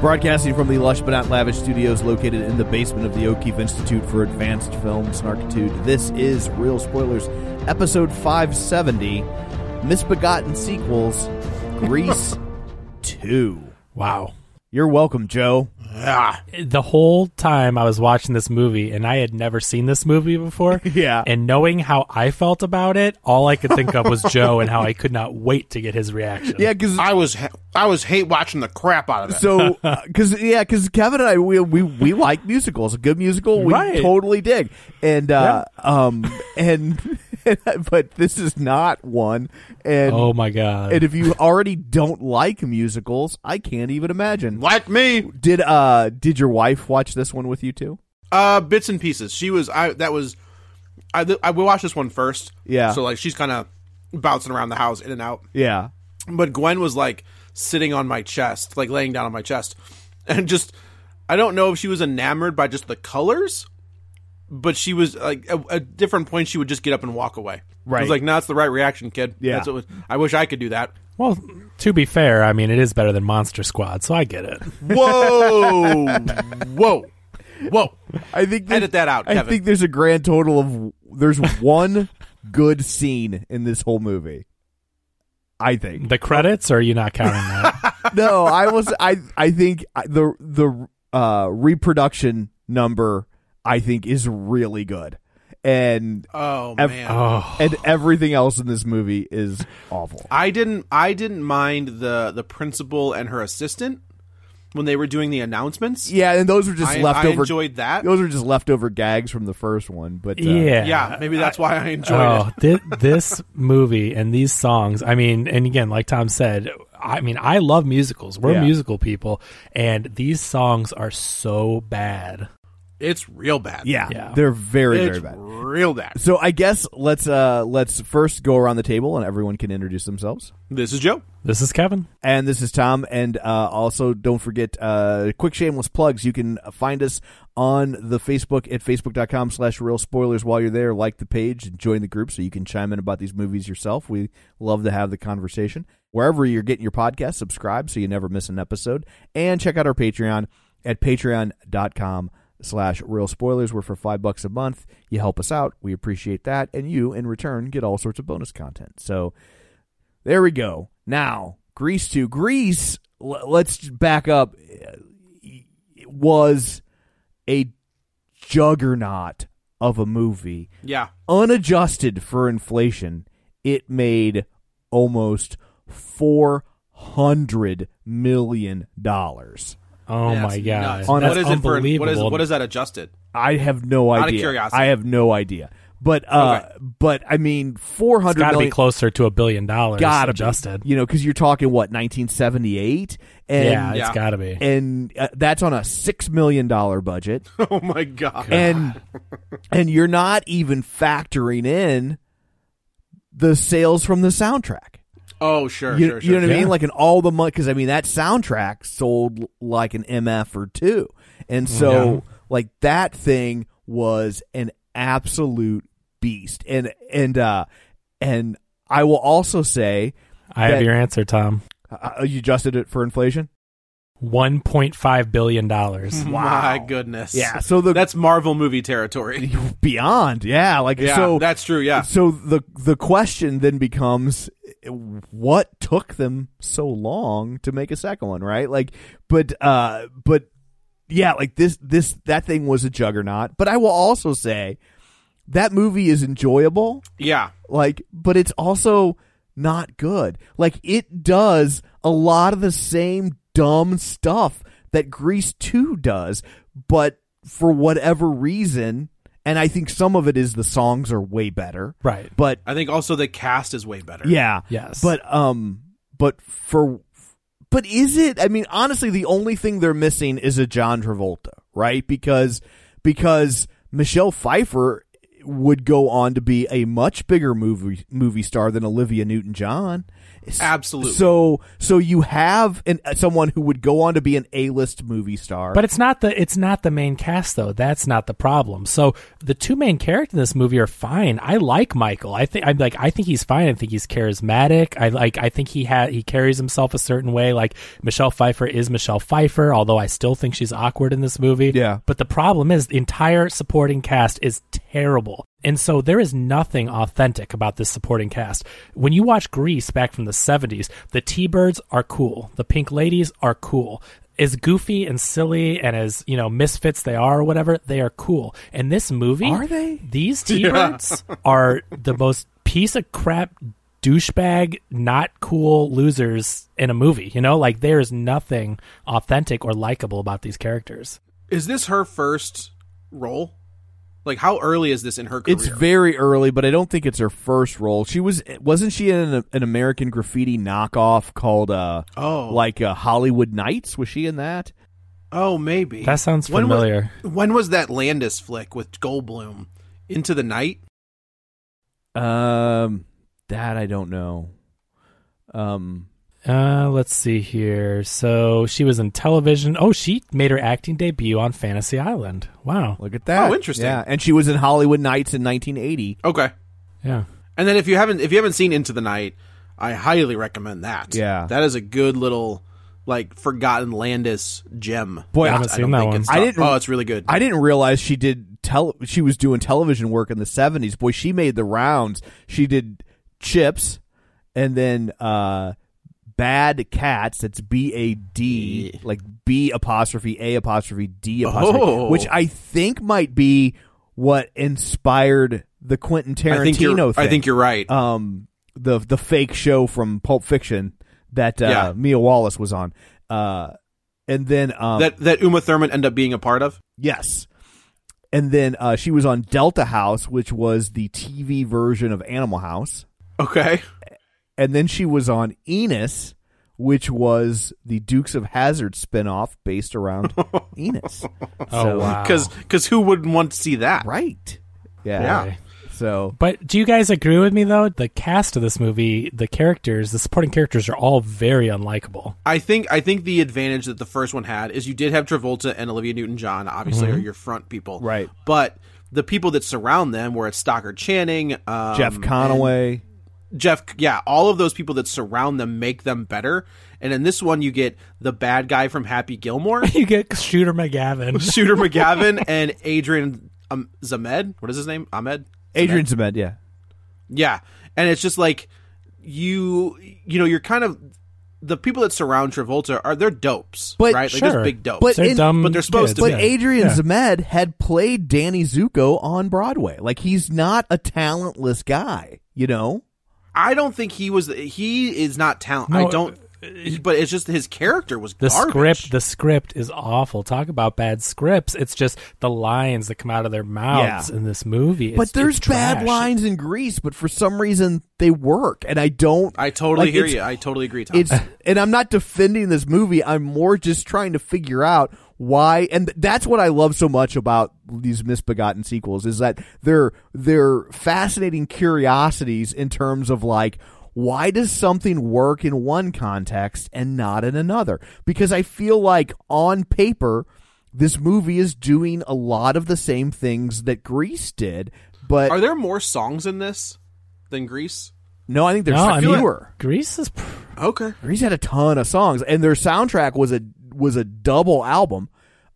Broadcasting from the lush but not lavish studios located in the basement of the O'Keefe Institute for Advanced Film Snarkitude, this is Real Spoilers, episode 570 Misbegotten Sequels, Grease 2. Wow. You're welcome, Joe. Ah. The whole time I was watching this movie, and I had never seen this movie before. yeah. And knowing how I felt about it, all I could think of was Joe and how I could not wait to get his reaction. Yeah, because I was I was hate watching the crap out of it. So, because uh, yeah, because Kevin and I we, we we like musicals. A good musical, we right. totally dig. And uh, yeah. um and but this is not one. And oh my god! And if you already don't like musicals, I can't even imagine. Like me, did uh did your wife watch this one with you too? Uh, bits and pieces. She was I that was I I we watched this one first. Yeah. So like she's kind of bouncing around the house in and out. Yeah. But Gwen was like sitting on my chest, like laying down on my chest, and just I don't know if she was enamored by just the colors but she was like at, at different points she would just get up and walk away. Right. I was like, no, that's the right reaction, kid. Yeah. That's what was, I wish I could do that. Well, to be fair, I mean it is better than Monster Squad, so I get it. Whoa, whoa, whoa! I think edit that out. Kevin. I think there's a grand total of there's one good scene in this whole movie. I think the credits. Or are you not counting that? no, I was. I I think the the uh, reproduction number I think is really good. And oh ev- man, oh. and everything else in this movie is awful. I didn't I didn't mind the the principal and her assistant when they were doing the announcements. Yeah, and those were just I, leftover. I enjoyed that. Those were just leftover gags from the first one. But uh, yeah, yeah, maybe that's why I enjoyed oh, it. this, this movie and these songs. I mean, and again, like Tom said, I mean, I love musicals. We're Yeah. musical people, and these songs are so bad. It's real bad. yeah, Yeah. they're very it's very bad. real bad. So I guess let's uh let's first go around the table and everyone can introduce themselves. This is Joe. This is Kevin. And this is Tom. And uh, also, don't forget, uh, quick shameless plugs. You can find us on the Facebook at facebook.com slash real spoilers while you're there. Like the page and join the group so you can chime in about these movies yourself. We love to have the conversation. Wherever you're getting your podcast, subscribe so you never miss an episode. And check out our Patreon at patreon.com slash real spoilers where for five bucks a month you help us out we appreciate that and you in return get all sorts of bonus content so there we go. Now, Grease 2. Grease, l- let's back up, It was a juggernaut of a movie. Yeah. Unadjusted for inflation, it made almost $400 million. Oh Yeah, my god, nuts. On That's what is it for? What is unbelievable. what is that adjusted? I have no Out of idea. curiosity. I have no idea. But uh, Okay. but I mean, four It's hundred got to be closer to a billion dollars. Gotta be. adjusted. you know, because you're talking what 1978, and yeah, it's Yeah. got to be. and uh, that's on a six million dollar budget, Oh my god. and and you're not even factoring in the sales from the soundtrack. Oh, sure, you, sure, you know sure, what I mean? Like in all the money, because I mean that soundtrack sold like an MF or two, and so Yeah. like that thing was an absolute beast. And and uh and I will also say, I have your answer, Tom. uh, you adjusted it for inflation. One point five billion dollars. Wow. My goodness. Yeah, so the That's Marvel movie territory. beyond, yeah, like Yeah, so that's true. Yeah. So the the question then becomes what took them so long to make a second one, right? Like but uh but yeah, like this this that thing was a juggernaut, but I will also say that movie is enjoyable, Yeah. like but it's also not good. Like it does a lot of the same dumb stuff that Grease 2 does, but for whatever reason, and I think some of it is the songs are way better. Right. But I think also the cast is way better. yeah. Yes. But um but for but is it I mean honestly the only thing they're missing is a John Travolta, right? Because because Michelle Pfeiffer would go on to be a much bigger movie movie star than Olivia Newton-John. Absolutely. So so you have an, uh, someone who would go on to be an A-list movie star. But it's not the it's not the main cast though. That's not the problem. So the two main characters in this movie are fine. I like Michael. I think I'm like I think he's fine. I think he's charismatic. I like I think he had he carries himself a certain way. Like Michelle Pfeiffer is Michelle Pfeiffer, although I still think she's awkward in this movie. Yeah. But the problem is the entire supporting cast is terrible. And so there is nothing authentic about this supporting cast. When you watch Grease back from the 70s, the T-Birds are cool. The Pink Ladies are cool. As goofy and silly and as, you know, misfits they are or whatever, they are cool. In this movie, Are they? These T-Birds are the most piece of crap douchebag, not cool losers in a movie. You know, like there's nothing authentic or likable about these characters. Is this her first role? Like, how early is this in her career? It's very early, but I don't think it's her first role. She was wasn't she in an, an American Graffiti knockoff called uh Oh. like uh, Hollywood Knights? Was she in that? oh, maybe. That sounds When was- familiar. when was that Landis flick with Goldblum? Into the Night? Um, that I don't know. Um, Uh, let's see here. So she was in television. Oh, she made her acting debut on Fantasy Island. Wow. look at that. Oh, interesting. Yeah, and she was in Hollywood Knights in 1980. Okay. Yeah. And then if you haven't if you haven't seen Into the Night, I highly recommend that. Yeah. That is a good little like forgotten Landis gem. Boy, I that haven't seen don't that one. I didn't- Oh, it's really good. I didn't realize she did tell She was doing television work in the 70s. Boy, she made the rounds. She did Chips, and then uh, Bad Cats. That's B A D, like B apostrophe A apostrophe D apostrophe, Oh. which I think might be what inspired the Quentin Tarantino I think you're thing. I think you're right. um the the fake show from Pulp Fiction that uh, Yeah. Mia Wallace was on. Uh, and then um, that that Uma Thurman ended up being a part of. Yes. And then uh, she was on Delta House, which was the TV version of Animal House. Okay. And then she was on Enos, which was the Dukes of Hazzard spinoff based around Enos. Oh, So- wow. Because because who wouldn't want to see that? Right. Yeah. Yeah. So But do you guys agree with me though? The cast of this movie, the characters, the supporting characters are all very unlikable. I think I think the advantage that the first one had is you did have Travolta and Olivia Newton John, obviously, are your front people, Mm-hmm. Right. But the people that surround them, where it's Stockard Channing, um, Jeff Conaway. And Jeff, yeah, all of those people that surround them make them better. And in this one, you get the bad guy from Happy Gilmore, You get Shooter McGavin. Shooter McGavin, and Adrian um, Zmed. What is his name? Ahmed. Adrian Zmed, yeah. Yeah, and it's just like you, you know, you're kind of the people that surround Travolta are they're dopes, But- right? Like Sure. there's big dopes, But They're in- dumb but they're supposed kids, to But be. yeah. Adrian Yeah. Zmed had played Danny Zuko on Broadway. Like he's not a talentless guy, you know? I don't think he was. He is not talent. No, I don't. But it's just his character was The garbage. script, the script is awful. Talk about bad scripts. It's just the lines that come out of their mouths Yeah. in this movie. but It's- there's it's bad trash. lines in Grease, but for some reason they work, and I don't. I totally like, hear you. I totally agree, Tom. It's and I'm not defending this movie. I'm more just trying to figure out why, and that's what I love so much about these misbegotten sequels is that they're they're fascinating curiosities in terms of like why does something work in one context and not in another? Because I feel like on paper, this movie is doing a lot of the same things that Grease did, but Are there more songs in this than Grease? no, I think there's No, I mean, fewer. Grease is. Pr- Okay. Grease had a ton of songs, and their soundtrack was a was a double album.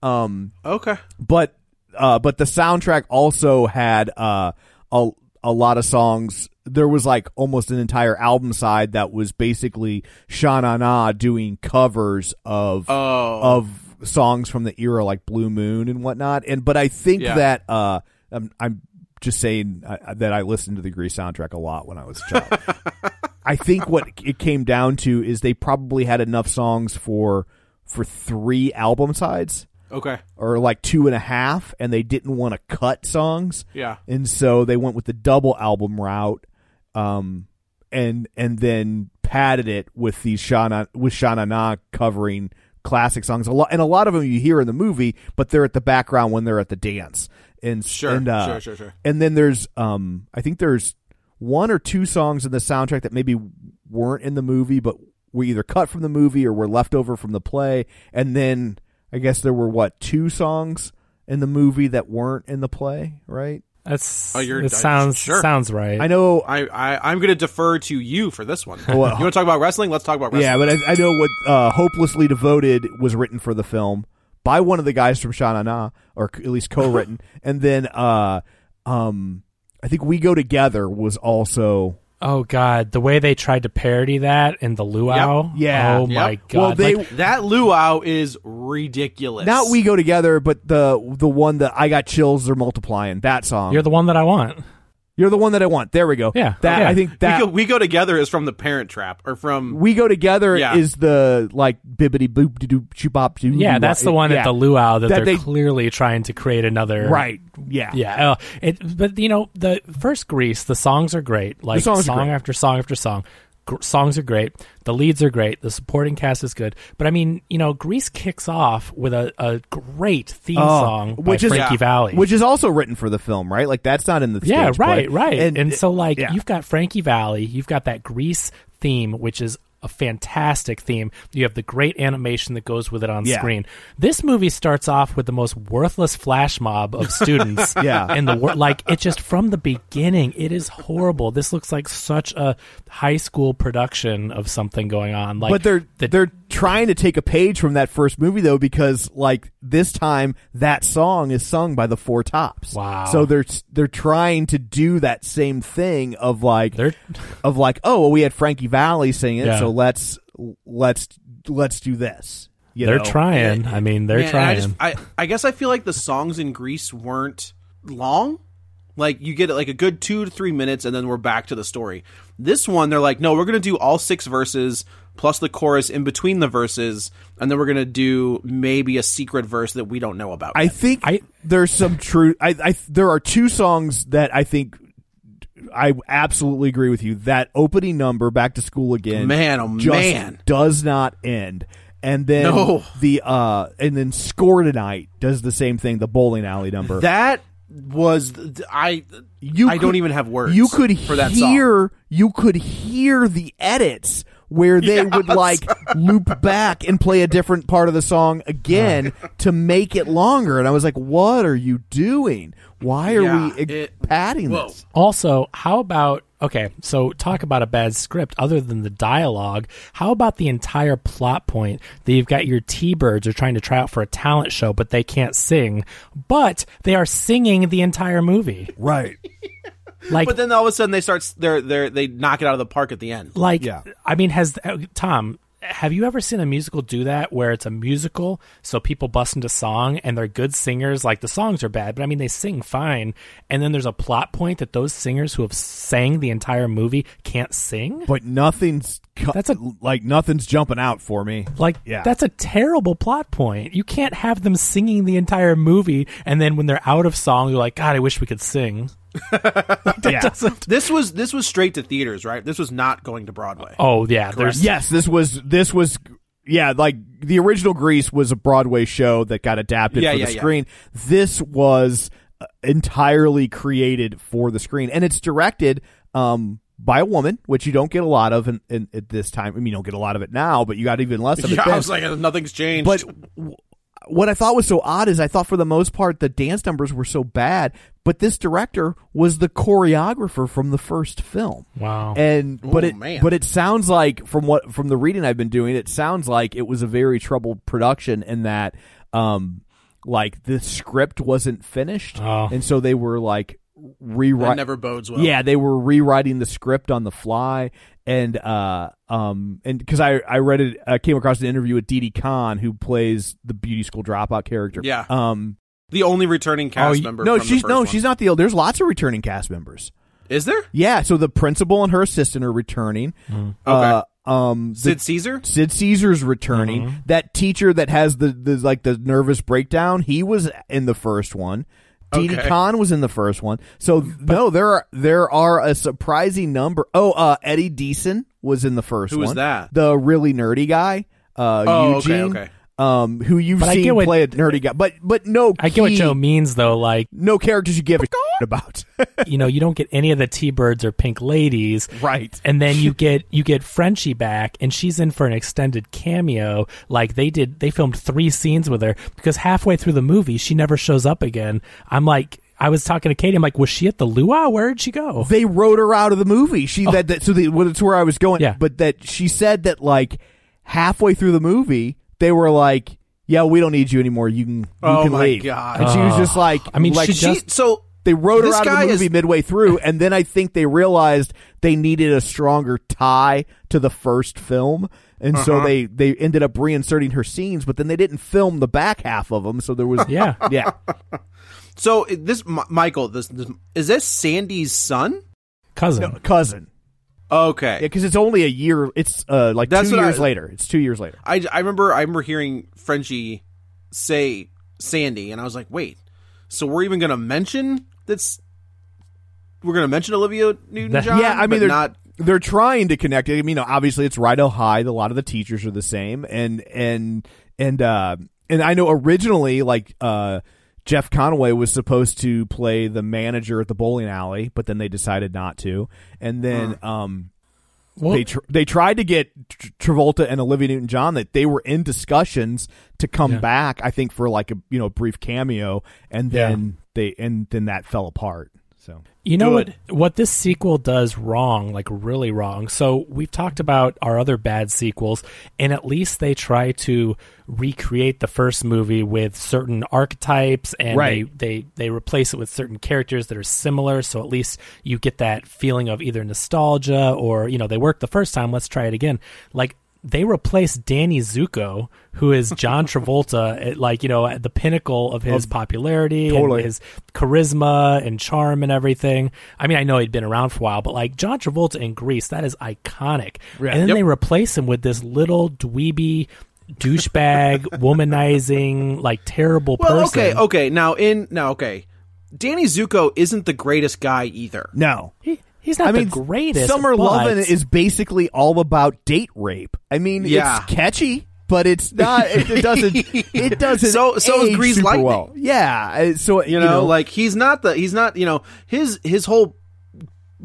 Um, Okay. but uh, but the soundtrack also had uh, a a lot of songs. There was like almost an entire album side that was basically Sha Na doing covers of Oh. of songs from the era like Blue Moon and whatnot. And but I think Yeah. that uh, I'm, I'm just saying uh, that I listened to the Grease soundtrack a lot when I was a child. I think what it came down to is they probably had enough songs for for three album sides Okay. or like two and a half, and they didn't want to cut songs, Yeah. and so they went with the double album route, um, and and then padded it with these Shana with Shana Na covering classic songs. A lot and a lot of them you hear in the movie, but they're at the background when they're at the dance. And Sure, and, uh, sure, sure, sure. And then there's um, I think there's one or two songs in the soundtrack that maybe weren't in the movie, but were either cut from the movie or were left over from the play. And then I guess there were what two songs in the movie that weren't in the play, right? that's. Oh, you're- it I- sounds sure. sounds right. I know. I, I I'm going to defer to you for this one. Well, you want to talk about wrestling? Let's talk about wrestling. Yeah, but I, I know what uh, "Hopelessly Devoted" was written for the film by one of the guys from Shana Na, or at least co-written, and then uh, um, I think "We Go Together" was also. Oh God, the way they tried to parody that in the luau. Yep. Oh, yeah. Oh Yep. my God. Well, they- Like, That luau is ridiculous. Not "We Go Together," but the the one that I got chills. They're multiplying that song. you're the one that I want. You're the one that I want. There we go. Yeah, that yeah. I think that we go, we go together is from the Parent Trap or from We Go Together Yeah. is the like bibbity boop de doop shoop doo. Yeah, that's the one yeah. at the luau that, That they're they- clearly trying to create another. Right. Yeah. Yeah. Uh, it, but you know, the first Grease, the songs are great. Like songs are song great. after song after song. Gr- songs are great. The leads are great. The supporting cast is good. But I mean, you know, Grease kicks off with a, a great theme Oh, song by which is Frankie Yeah. Valli. Which is also written for the film, right? Like that's not in the yeah, stage play. right, right. And, so, like, yeah. you've got Frankie Valli, you've got that Grease theme, which is a fantastic theme. You have the great animation that goes with it on Yeah. screen. This movie starts off with the most worthless flash mob of students. Yeah. in the world, like it just from the beginning, it is horrible. This looks like such a high school production of something going on. Like, but they're the, they're trying to take a page from that first movie though because like this time that song is sung by the Four Tops. Wow. So they're they're trying to do that same thing of like They're- of like oh well we had Frankie Valli sing it Yeah. so let's let's let's do this. You they're know? trying. I mean, they're Man, trying. I, just, I I guess I feel like the songs in Grease weren't long. Like you get like a good two to three minutes, and then we're back to the story. This one, they're like, no, we're gonna do all six verses plus the chorus in between the verses, and then we're gonna do maybe a secret verse that we don't know about. I yet. think I- there's some truth. I, I there are two songs that I think I absolutely agree with you. That opening number, "Back to School Again," Man, oh, just man. does not end. And then No. the uh, and then "Score Tonight" does the same thing. The bowling alley number. that was I. you I don't even have words. You could for that song. hear you could hear the edits where they would like loop back and play a different part of the song again to make it longer. And I was like, "What are you doing? Why are Yeah, we it- padding Whoa. this?" Also, how about okay, so talk about a bad script other than the dialogue. How about the entire plot point that you've got your T-birds are trying to try out for a talent show but they can't sing, but they are singing the entire movie. Right. Like But then all of a sudden they start they're they they knock it out of the park at the end. like Yeah. I mean has uh, Tom have you ever seen a musical do that where it's a musical so people bust into song and they're good singers like the songs are bad but I mean they sing fine and then there's a plot point that those singers who have sang the entire movie can't sing? But nothing's That's a- like nothing's jumping out for me. Like Yeah. that's a terrible plot point. You can't have them singing the entire movie and then when they're out of song you're like god I wish we could sing. yeah. This was this was straight to theaters, right? This was not going to Broadway. Oh yeah, there's Yes, this was this was yeah, like the original Grease was a Broadway show that got adapted Yeah, for yeah, the yeah. screen. This was uh, entirely created for the screen, and it's directed um, by a woman, which you don't get a lot of in, in, at this time. I mean, you don't get a lot of it now, but you got even less of it. Yeah, then. I was like, nothing's changed. But w- what I thought was so odd is I thought for the most part the dance numbers were so bad, but this director was the choreographer from the first film. Wow. And but Oh, it man. but it sounds like from what from the reading I've been doing, it sounds like it was a very troubled production in that um like the script wasn't finished, Oh. and so they were like that rewrite. never bodes well. Yeah, they were rewriting the script on the fly, and uh, um, and because I I read it, I came across an interview with Didi Conn, who plays the beauty school dropout character. Yeah. Um. the only returning cast oh, member. no, from the she's first no, one. she's not the. There's lots of returning cast members. Is there? Yeah. So the principal and her assistant are returning. Uh, um. the- Sid Caesar? Sid Caesar's returning. That teacher that has the, the like the nervous breakdown, he was in the first one. Didi Okay. Conn was in the first one. So no, there are there are a surprising number. Oh, uh, Eddie Deezen was in the first Who was one. that? The really nerdy guy, uh, Oh, Eugene. okay. Um, who you've But seen what- play a nerdy guy, but but no, I get what Joe means though. Like No characters you give a about. you know, you don't get any of the T-birds or pink ladies, Right. And then you get you get Frenchie back, and she's in for an extended cameo. Like they did, they filmed three scenes with her because halfway through the movie, she never shows up again. I'm like, I was talking to Katie. I'm like, was she at the luau? Where did she go? they wrote her out of the movie. She oh. that, that so the, well, that's where I was going. Oh. Yeah. but that she said that like halfway through the movie they were like, "Yeah, we don't need you anymore. You can you Oh can my leave." God. And she was just like, I mean, like she She, just- so they wrote her out of the movie is- midway through, and then I think they realized they needed a stronger tie to the first film. And so Uh-huh. they, they ended up reinserting her scenes, but then they didn't film the back half of them. So there was Yeah. yeah, So this M- Michael, this, this is this Sandy's son? Cousin. cousin. Okay, Yeah, because it's only a year. It's uh, like That's two what I- years later. It's two years later. I, I remember I remember hearing Frenchie say Sandy, and I was like, wait, so we're even gonna mention that's we're gonna mention Olivia Newton John? yeah, I mean they're not. they're trying to connect it. I mean, obviously it's Rydell High. A lot of the teachers are the same, and and and uh, and I know originally like uh, Jeff Conaway was supposed to play the manager at the bowling alley, but then they decided not to, and then um. Well, they tr- they tried to get Tr- Travolta and Olivia Newton John that they were in discussions to come Yeah. back. I think for like a you know brief cameo, and Yeah. then they and then that fell apart. So You know Good. what what this sequel does wrong, like really wrong. So we've talked about our other bad sequels, and at least they try to recreate the first movie with certain archetypes, and Right. they, they they replace it with certain characters that are similar. So at least you get that feeling of either nostalgia or you know they worked the first time. Let's try it again. Like they replaced Danny Zuko, who is John Travolta, at, like you know at the pinnacle of his popularity, Totally. and his charisma and charm and everything. I mean, I know he'd been around for a while, but like John Travolta in Grease, that is iconic. Yeah. And then Yep. they replace him with this little dweeby douchebag, womanizing, like terrible Well, person. okay, okay. Now in now, okay, Danny Zuko isn't the greatest guy either. no, He, he's not I mean, the greatest. Summer but- Lovin' is basically all about date rape. I mean, Yeah. it's catchy, but it's not. It, it doesn't. It doesn't. So- so is age Grease super Lightning. well. Yeah. uh, So You know, like he's not the he's not you know his his whole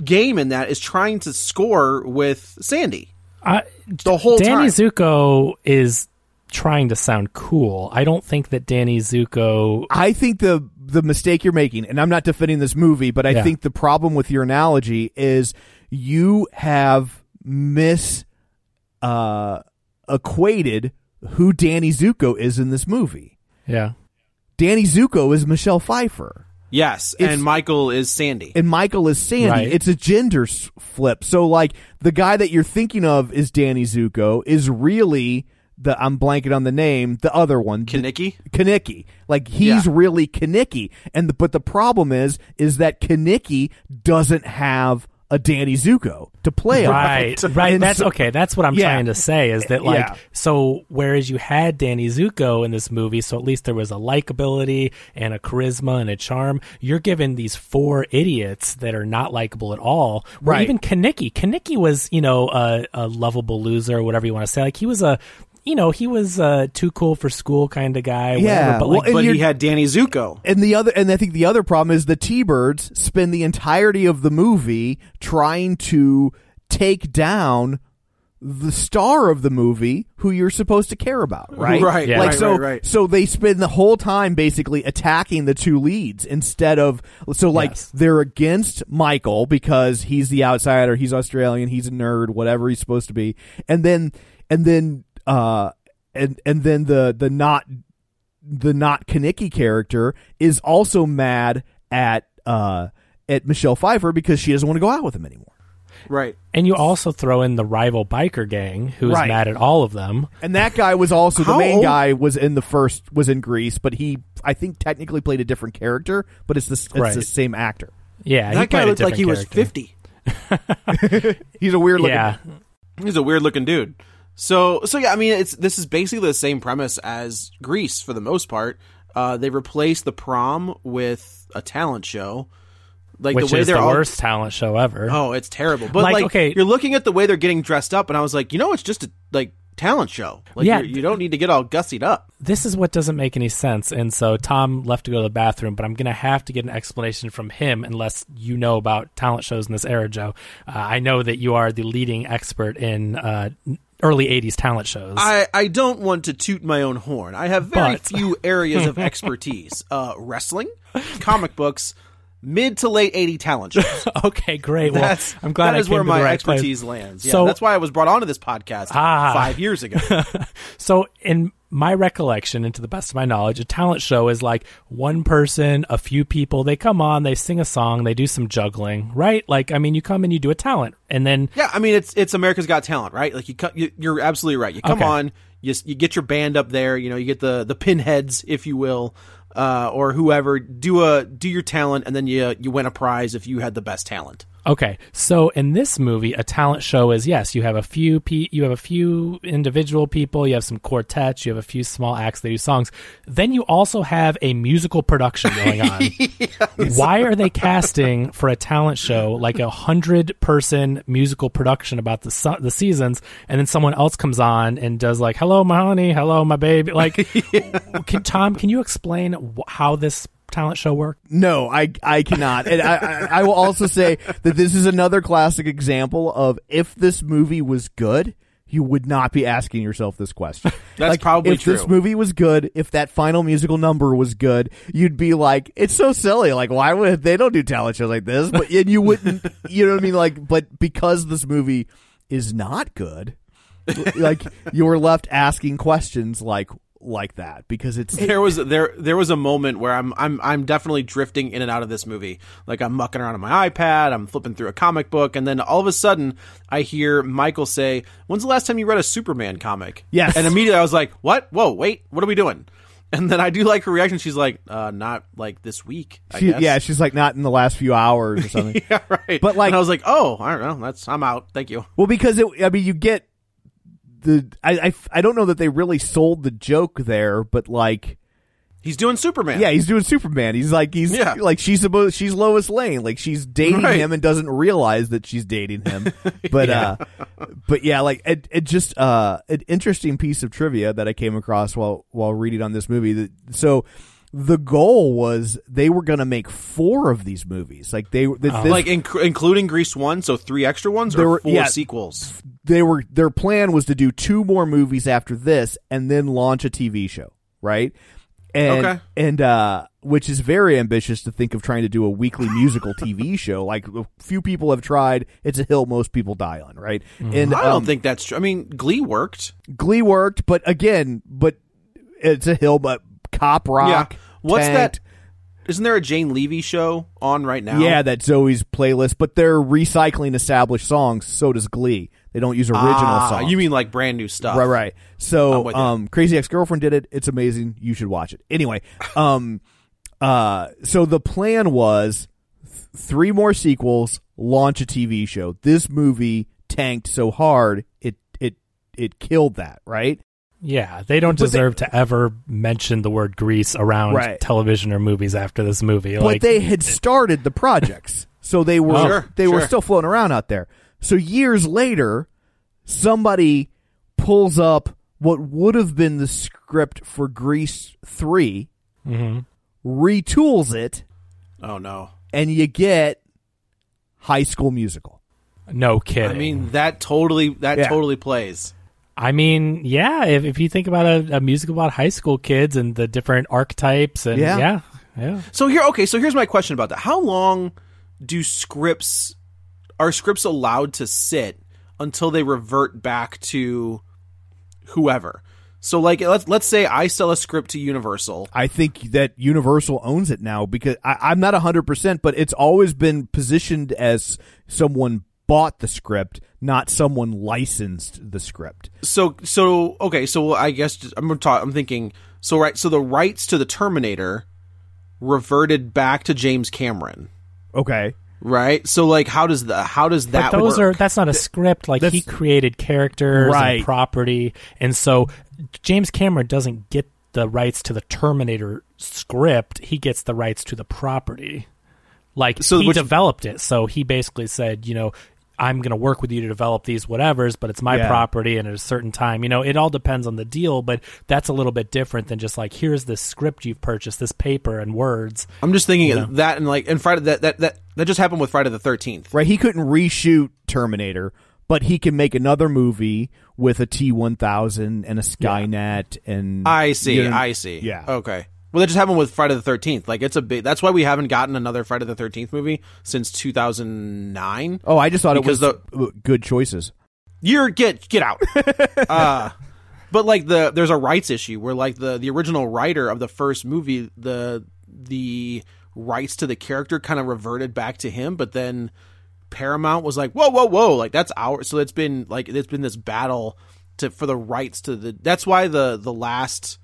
game in that is trying to score with Sandy I, the whole Danny time. Zuko is trying to sound cool. I don't think that Danny Zuko. I think the the mistake you're making, and I'm not defending this movie, but I Yeah. think the problem with your analogy is you have mis uh, equated who Danny Zuko is in this movie. Yeah. Danny Zuko is Michelle Pfeiffer. yes, It's- and Michael is Sandy. and Michael is Sandy. Right. It's a gender flip. So like the guy that you're thinking of is Danny Zuko is really the I'm blanking on the name, the other one, the- Kenickie? Kenickie. Like he's Yeah. really Kenickie. And the, but the problem is is that Kenickie doesn't have a Danny Zuko to play Right, around. right. And That's so- okay. That's what I'm Yeah. trying to say is that like Yeah. so whereas you had Danny Zuko in this movie, so at least there was a likability and a charisma and a charm. You're given these four idiots that are not likable at all. Right. Or even Kenickie. Kenickie was you know a, a lovable loser or whatever you want to say. Like he was a you know, he was a too cool for school kind of guy. Yeah, whatever, but well, like, and but he had Danny Zuko. And the other, and I think the other problem is the T-Birds spend the entirety of the movie trying to take down the star of the movie who you're supposed to care about, right? Right, Yeah. Like right, so, right, right. so they spend the whole time basically attacking the two leads instead of so like Yes. they're against Michael because he's the outsider, he's Australian, he's a nerd, whatever he's supposed to be, and then and then uh and and then the the not the not Kenickie character is also mad at uh at Michelle Pfeiffer because she doesn't want to go out with him anymore. Right. and you also throw in the rival biker gang who's Right. mad at all of them. And that guy was also the main old- guy was in the first was in Grease, but he I think technically played a different character, but it's the it's Right. the same actor. Yeah, that guy played looked like he was 50. He's a weird looking Yeah, He's a weird looking dude. So so yeah, I mean it's this is basically the same premise as Grease for the most part. Uh, they replaced the prom with a talent show. Like which the way is they're the all worst talent show ever. Oh, it's terrible. But Like, like, okay- you're looking at the way they're getting dressed up, and I was like, you know, it's just a like talent show. Like, Yeah. you don't need to get all gussied up. this is what doesn't make any sense. And so Tom left to go to the bathroom, but I'm going to have to get an explanation from him unless you know about talent shows in this era, Joe. Uh, I know that you are the leading expert in uh, early 80s talent shows. I, I don't want to toot my own horn. I have very But- few areas of expertise: uh, wrestling, comic books, mid to late '80 talent shows. okay, great. Well, That's I'm glad that is where my right place. expertise lands. Yeah, So- that's why I was brought onto this podcast Ah. five years ago. So, in my recollection, and to the best of my knowledge, a talent show is like one person, a few people. They come on, they sing a song, they do some juggling, right? Like, I mean, you come and you do a talent, and then Yeah, I mean it's it's America's Got Talent, right? Like you, you you're absolutely right. You come Okay. on, you you get your band up there, you know, you get the the pinheads, if you will, uh, or whoever do a do your talent, and then you you win a prize if you had the best talent. Okay, so in this movie, a talent show is yes, you have a few pe- you have a few individual people, you have some quartets, you have a few small acts that do songs. Then you also have a musical production going on. Why are they casting for a talent show like a hundred person musical production about the su- the seasons, and then someone else comes on and does like "Hello, my honey," "Hello, my baby"? Like, can, Tom, can you explain wh- how this talent show work? No, I I cannot. And I, I, I will also say that this is another classic example of if this movie was good, you would not be asking yourself this question. That's Like, probably if this movie was good, if that final musical number was good, you'd be like, it's so silly. Like, why would they don't do talent shows like this? But and you wouldn't, you know what I mean? Like, but because this movie is not good, like you're left asking questions like like that because it's There was there there was a moment where I'm I'm I'm definitely drifting in and out of this movie. Like I'm mucking around on my iPad, I'm flipping through a comic book, and then all of a sudden I hear Michael say, "When's the last time you read a Superman comic?" Yes. and immediately I was like, "What? Whoa, wait, what are we doing?" And then I do like her reaction. She's like, uh, "Not like this week." I she, guess. yeah, she's like not in the last few hours or something. yeah, right. But, like- and I was like, "Oh, I don't know. That's I'm out. Thank you." Well, because it, I mean, you get the I, I I don't know that they really sold the joke there, but like, He's doing Superman. yeah, he's doing Superman. He's like he's Yeah. like she's supposed she's Lois Lane, like she's dating Right. him and doesn't realize that she's dating him. But uh, but yeah, like it, it just uh, an interesting piece of trivia that I came across while while reading on this movie. That so. The goal was they were going to make four of these movies. Like they, th- this, like inc- including Grease one, so three extra ones There or were- four yeah. sequels. they were their plan was to do two more movies after this and then launch a TV show, right? And Okay. and uh which is very ambitious to think of trying to do a weekly musical TV show. Like a few people have tried. It's a hill most people die on, right? And I don't um, think that's true. I mean, Glee worked. Glee worked, but again, but it's a hill but cop rock. Yeah. What's tanked. that? Isn't there a Jane Levy show on right now? Yeah, that's Zoey's playlist, but they're recycling established songs. So does Glee. They don't use original Ah, songs. You mean like brand new stuff? Right, right. So, um, Crazy Ex Girlfriend did it. It's amazing. You should watch it. Anyway, um, uh, so the plan was th- three more sequels, launch a TV show. This movie tanked so hard it it it killed that. Right. Yeah, they don't But they- deserve to ever mention the word grease around Right. television or movies after this movie. but Like, they had started the projects, so they were Oh, Sure, they were still floating around out there. So years later, somebody pulls up what would have been the script for Grease 3, mm-hmm. retools it, Oh no. and you get High School Musical. No kidding. I mean that totally that Yeah. totally plays. I mean, yeah. If, if you think about a, a music about high school kids and the different archetypes, and Yeah. yeah, yeah, So here, okay. So here's my question about that: How long do scripts are scripts allowed to sit until they revert back to whoever? So like let's let's say I sell a script to Universal. I think that Universal owns it now because I, I'm not 100%, but it's always been positioned as someone bought the script, not someone licensed the script. So so okay. So I guess just, I'm gonna talk. I'm thinking. So right. So the rights to the Terminator reverted back to James Cameron. Okay. Right. So like, how does the how does that but those work? are that's not a script. Like he created characters Right. and property, and so James Cameron doesn't get the rights to the Terminator script. He gets the rights to the property. Like So he which- developed it, so he basically said, you know. I'm going to work with you to develop these whatevers, but it's my Yeah. property and at a certain time. You know, it all depends on the deal, but that's a little bit different than just like, here's this script you've purchased, this paper and words. I'm just thinking Yeah. that and like and Friday that that that that just happened with Friday the Thirteenth. Right? He couldn't reshoot Terminator, but he can make another movie with a T1000 and a Skynet and I see. you know- I see. Yeah. Okay. Well, that just happened with Friday the Thirteenth. Like it's a big. That's why we haven't gotten another Friday the Thirteenth movie since 2009. Oh, I just thought it was uh, good choices. You're get get out. uh, but like the there's a rights issue where like the the original writer of the first movie the the rights to the character kind of reverted back to him, but then Paramount was like, whoa, whoa, whoa, like that's ours. So it's been like it's been this battle to for the rights to the. That's why the the last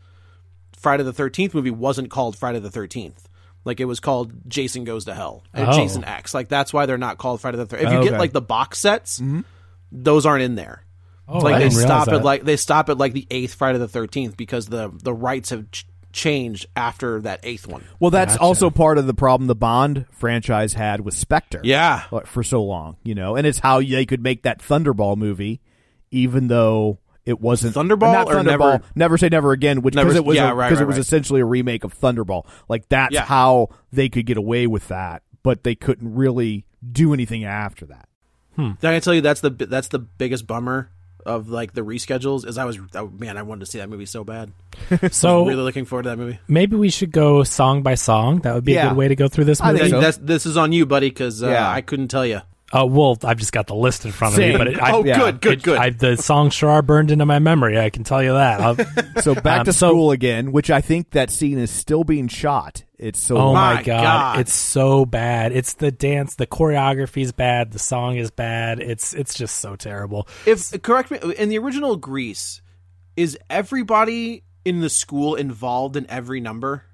Friday the Thirteenth movie wasn't called Friday the Thirteenth. Like it was called Jason Goes to Hell and Oh. Jason X. Like that's why they're not called Friday the Thirteenth. If you Okay. get like the box sets, mm-hmm. those aren't in there. Oh, like I they didn't stop that. at like they stop at like the eighth Friday the Thirteenth because the the rights have ch- changed after that eighth one. Well, that's Gotcha. also part of the problem the Bond franchise had with Spectre. Yeah. Uh, for so long, you know, and it's how they could make that Thunderball movie, even though it wasn't Thunderball Not or Thunderball. Never- say never again, which because it was yeah, a- right, 'cause right, it was right. essentially a remake of Thunderball. Like that's Yeah. how they could get away with that, but they couldn't really do anything after that. Did I tell you that's the that's the biggest bummer of like the reschedules is I was oh, man I wanted to see that movie so bad. So really looking forward to that movie. maybe we should go song by song. That would be a good way to go through this I think so. That's, this is on you, buddy, because uh, Yeah. I couldn't tell you. Oh well, I've just got the list in front of me, but it, I, oh, yeah. good, good, it- good. I, the song sure are burned into my memory. I can tell you that. I'll- So back Um, to so- school again, which I think that scene is still being shot. It's so oh My my god. God. it's so bad. It's the dance, the choreography is bad, the song is bad. It's it's just so terrible. If correct me, in the original Grease, is everybody in the school involved in every number?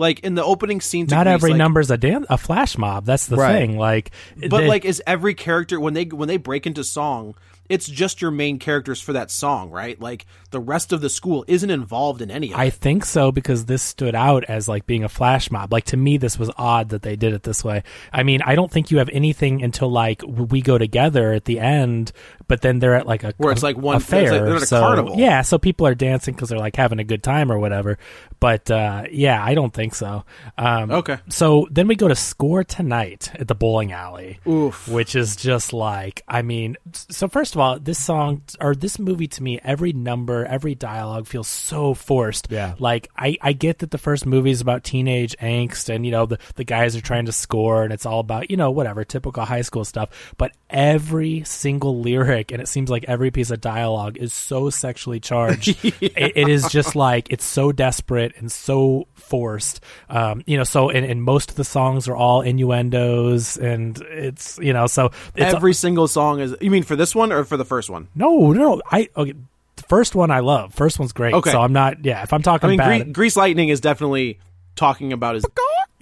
Like in the opening scene, to Not every like- number's a dan- a flash mob. That's the Right. thing. Like, But the- like, is every character when they when they break into song, it's just your main characters for that song, right? Like the rest of the school isn't involved in any of it. I think so because this stood out as like being a flash mob. Like to me, this was odd that they did it this way. I mean, I don't think you have anything until like we go together at the end, but then they're at like a Where it's like one- fair. like they're at a so, carnival. Yeah, so people are dancing because they're like having a good time or whatever. But uh, yeah, I don't think so. Um, Okay. So then we go to score tonight at the bowling alley. Oof. Which is just like, I mean, so first of all, this song or this movie to me, every number, every dialogue feels so forced. Yeah. Like I, I get that the first movie is about teenage angst and you know the the guys are trying to score and it's all about you know whatever typical high school stuff. But every single lyric and it seems like every piece of dialogue is so sexually charged. it, it is just like it's so desperate and so forced. Um, you know, so and, and most of the songs are all innuendos and it's you know so it's Every single song is. You mean for this one or for the first one? no no I okay. The first one I love. First one's great. Okay. So I'm not. Yeah. If I'm talking about, I mean, bad, Gre- Grease Lightning is definitely talking about his.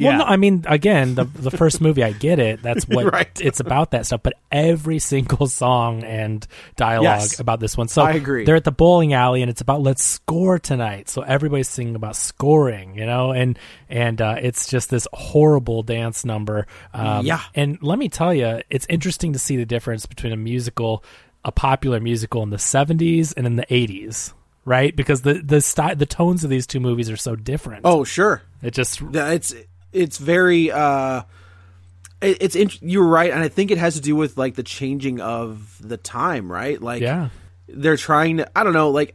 Well, no, I mean, again, the the first movie, I get it. That's what Right. it's about that stuff. But every single song and dialogue Yes. about this one. So I agree. They're at the bowling alley, and it's about let's score tonight. So everybody's singing about scoring, you know, and and uh, it's just this horrible dance number. Um, Yeah. And let me tell you, it's interesting to see the difference between a musical, a popular musical in the '70s and in the '80s. right? Because the the sty- the tones of these two movies are so different. Oh, sure. It just Yeah, it's it's very uh it, it's int- you're right and I think it has to do with like the changing of the time, right? Like yeah. they're trying to I don't know, like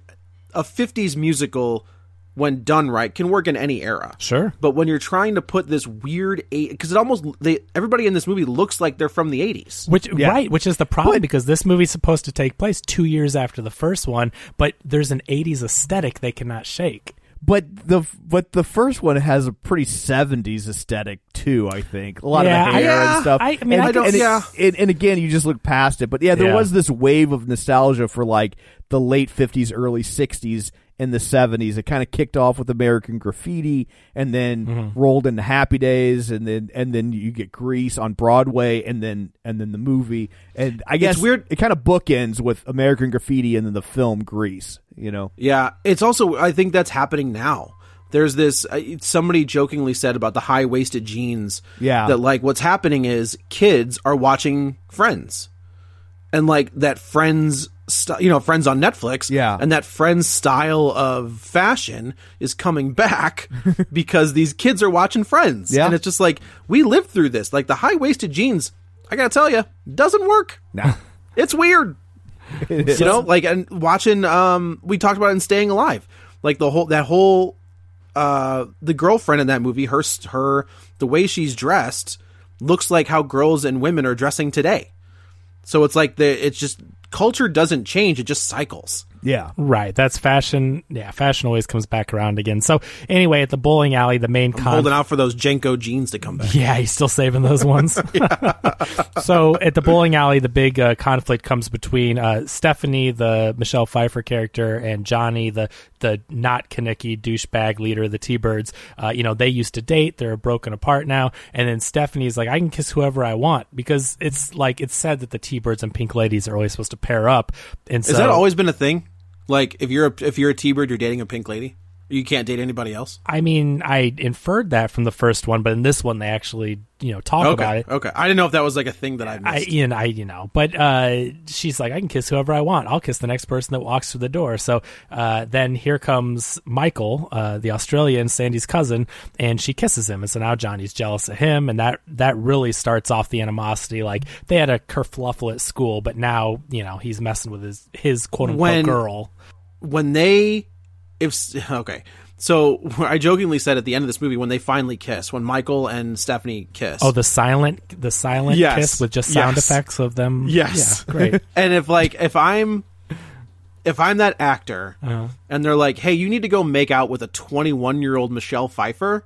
a 50s musical when done right, can work in any era. Sure. But when you're trying to put this weird eight, because it almost they everybody in this movie looks like they're from the '80s, which yeah. right, which is the problem but, because this movie's supposed to take place two years after the first one, but there's an '80s aesthetic they cannot shake. But the but the first one has a pretty '70s aesthetic too. I think a lot yeah, of hair yeah, and stuff. I, I mean, and, I don't, and yeah. And, and, again, you just look past it. But yeah, there was this wave of nostalgia for like the late '50s, early '60s in the 70s. It kind of kicked off with American Graffiti and then mm-hmm. rolled into Happy Days and then and then you get Grease on Broadway and then and then the movie. And I guess it's weird it kind of bookends with American Graffiti and then the film Grease, you know. Yeah, it's also I think that's happening now. There's this uh, somebody jokingly said about the high-waisted jeans. Yeah. That like what's happening is kids are watching Friends and like that friends st- you know, Friends on Netflix. Yeah. and that Friends style of fashion is coming back because these kids are watching Friends. Yeah. and it's just like we lived through this. Like the high waisted jeans, I gotta tell you, doesn't work. No. It's weird. you know, like and watching um we talked about it in Staying Alive. Like the whole that whole uh the girlfriend in that movie, her her the way she's dressed looks like how girls and women are dressing today. So it's like the it's just culture doesn't change, it just cycles. Yeah. Right, that's fashion. Yeah, fashion always comes back around again. So anyway, at the bowling alley, the main con- Holding out for those JNCO jeans to come back. Yeah, he's still saving those ones. so at the bowling alley, the big uh, conflict comes between uh, Stephanie, the Michelle Pfeiffer character, and Johnny, the the not Kenickie douchebag leader of the T-Birds. Uh, you know, they used to date. They're broken apart now. And then Stephanie's like, I can kiss whoever I want because it's like it's said that the T-Birds and Pink Ladies are always supposed to pair up. And so Has that always been a thing? Like if you're a, if you're a T-bird, you're dating a pink lady. You can't date anybody else. I mean, I inferred that from the first one, but in this one, they actually, you know, talk Okay, about it. okay. I didn't know if that was like a thing that I I, you know, I, you know, but uh, she's like, I can kiss whoever I want. I'll kiss the next person that walks through the door. So uh, then here comes Michael, uh, the Australian, Sandy's cousin, and she kisses him. And so now Johnny's jealous of him, and that that really starts off the animosity. Like they had a kerfluffle at school, but now you know he's messing with his his quote unquote When- girl. when they if okay so i jokingly said at the end of this movie when they finally kiss when michael and stephanie kiss Oh, the silent, the silent Yes. kiss with just sound Yes. effects of them. yes yeah, great. and if like if i'm if i'm that actor Uh-huh. and they're like hey you need to go make out with a 21 year old michelle pfeiffer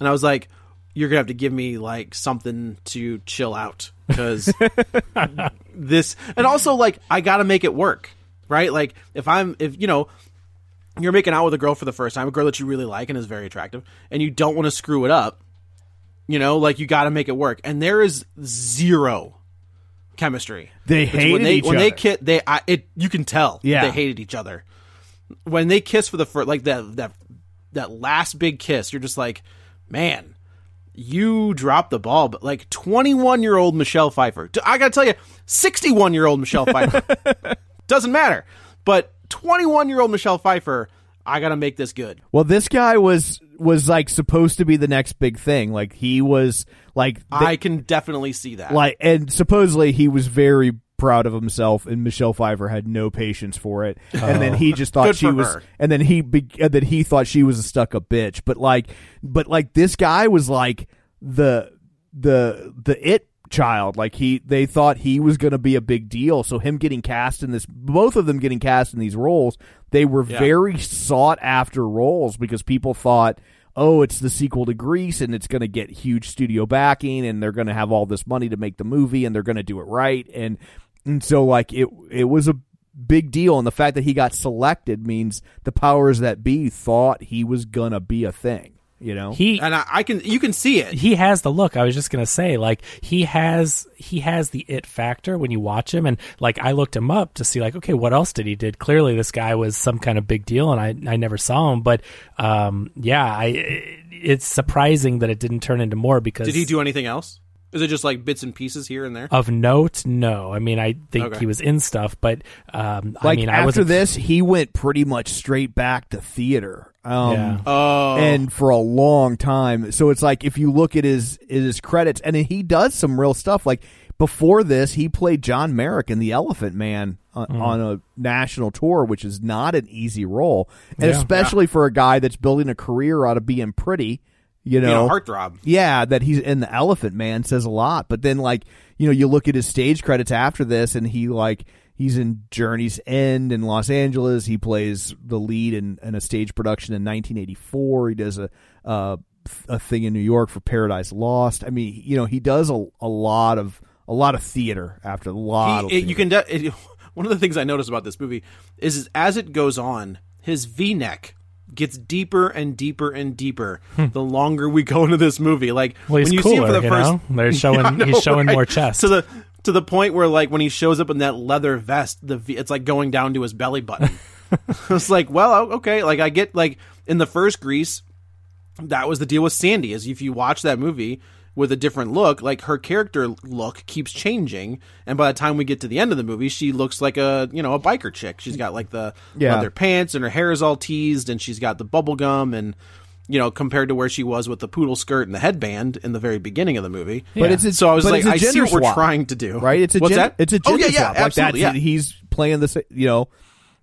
and i was like you're gonna have to give me like something to chill out because this and also like i gotta make it work right like if i'm if you know you're making out with a girl for the first time a girl that you really like and is very attractive and you don't want to screw it up you know like you gotta make it work and there is zero chemistry They hated when they each when they other. ki- they I, it you can tell Yeah. they hated each other when they kiss for the first like that that that last big kiss you're just like man you dropped the ball but like 21 year old michelle pfeiffer I gotta tell you 61 year old michelle pfeiffer doesn't matter but 21 year old michelle pfeiffer i gotta make this good Well, this guy was was like supposed to be the next big thing. Like he was like i can definitely see that like and supposedly he was very proud of himself and Michelle Pfeiffer had no patience for it. And then he oh. just thought she was her. and then he be, and then he thought she was a stuck-up bitch. But like but like this guy was like the the the it child. Like he they thought he was going to be a big deal. So him getting cast in this both of them getting cast in these roles they were Yeah. very sought after roles because people thought oh it's the sequel to grease and it's going to get huge studio backing and they're going to have all this money to make the movie and they're going to do it right. And and so like it it was a big deal. And the fact that he got selected means the powers that be thought he was going to be a thing you know He and I, I can you can see it he has the look. I was just gonna say, like he has he has the it factor when you watch him, and like I looked him up to see, like, okay, what else did he did? Clearly, this guy was some kind of big deal, and I I never saw him, but um, yeah, I it's surprising that it didn't turn into more because did he do anything else Is it just like bits and pieces here and there? Of note, no. I mean, I think Okay. he was in stuff, but um, Like I mean, I was after this, he went pretty much straight back to theater. Um, Yeah. Oh, and for a long time. So it's like if you look at his his credits, and he does some real stuff. Like before this, he played John Merrick in The Elephant Man on, Mm. on a national tour, which is not an easy role, and Yeah. especially for a guy that's building a career out of being pretty. You you know, know, heartthrob. yeah, that he's in the Elephant Man says a lot. But then, like, you know, you look at his stage credits after this, and he like he's in Journey's End in Los Angeles. He plays the lead in, in a stage production in 1984. He does a uh, a thing in New York for Paradise Lost. I mean, you know, he does a, a lot of a lot of theater after a lot. of He, it, you can. De- it, one of the things I noticed about this movie is, is as it goes on, his V-neck gets deeper and deeper and deeper the longer we go into this movie. Like Hmm. Well, he's when you see him for cooler, the you first, know? They're showing- Yeah, know, he's showing more chest. to the to the point where like when he shows up in that leather vest, the v, it's like going down to his belly button. it's like, well, okay, like I get like in the first Grease, that was the deal with Sandy. Is if you watch that movie with a different look, like her character look keeps changing, and by the time we get to the end of the movie, she looks like a you know a biker chick. She's got like the Yeah. leather pants, and her hair is all teased, and she's got the bubble gum, and you know compared to where she was with the poodle skirt and the headband in the very beginning of the movie. But it's a, so I was like, it's a I see gender what we're swap, trying to do, right? It's a What's gen- that? it's a oh gender yeah, yeah, swap. Like absolutely, that's yeah. he's playing this, you know.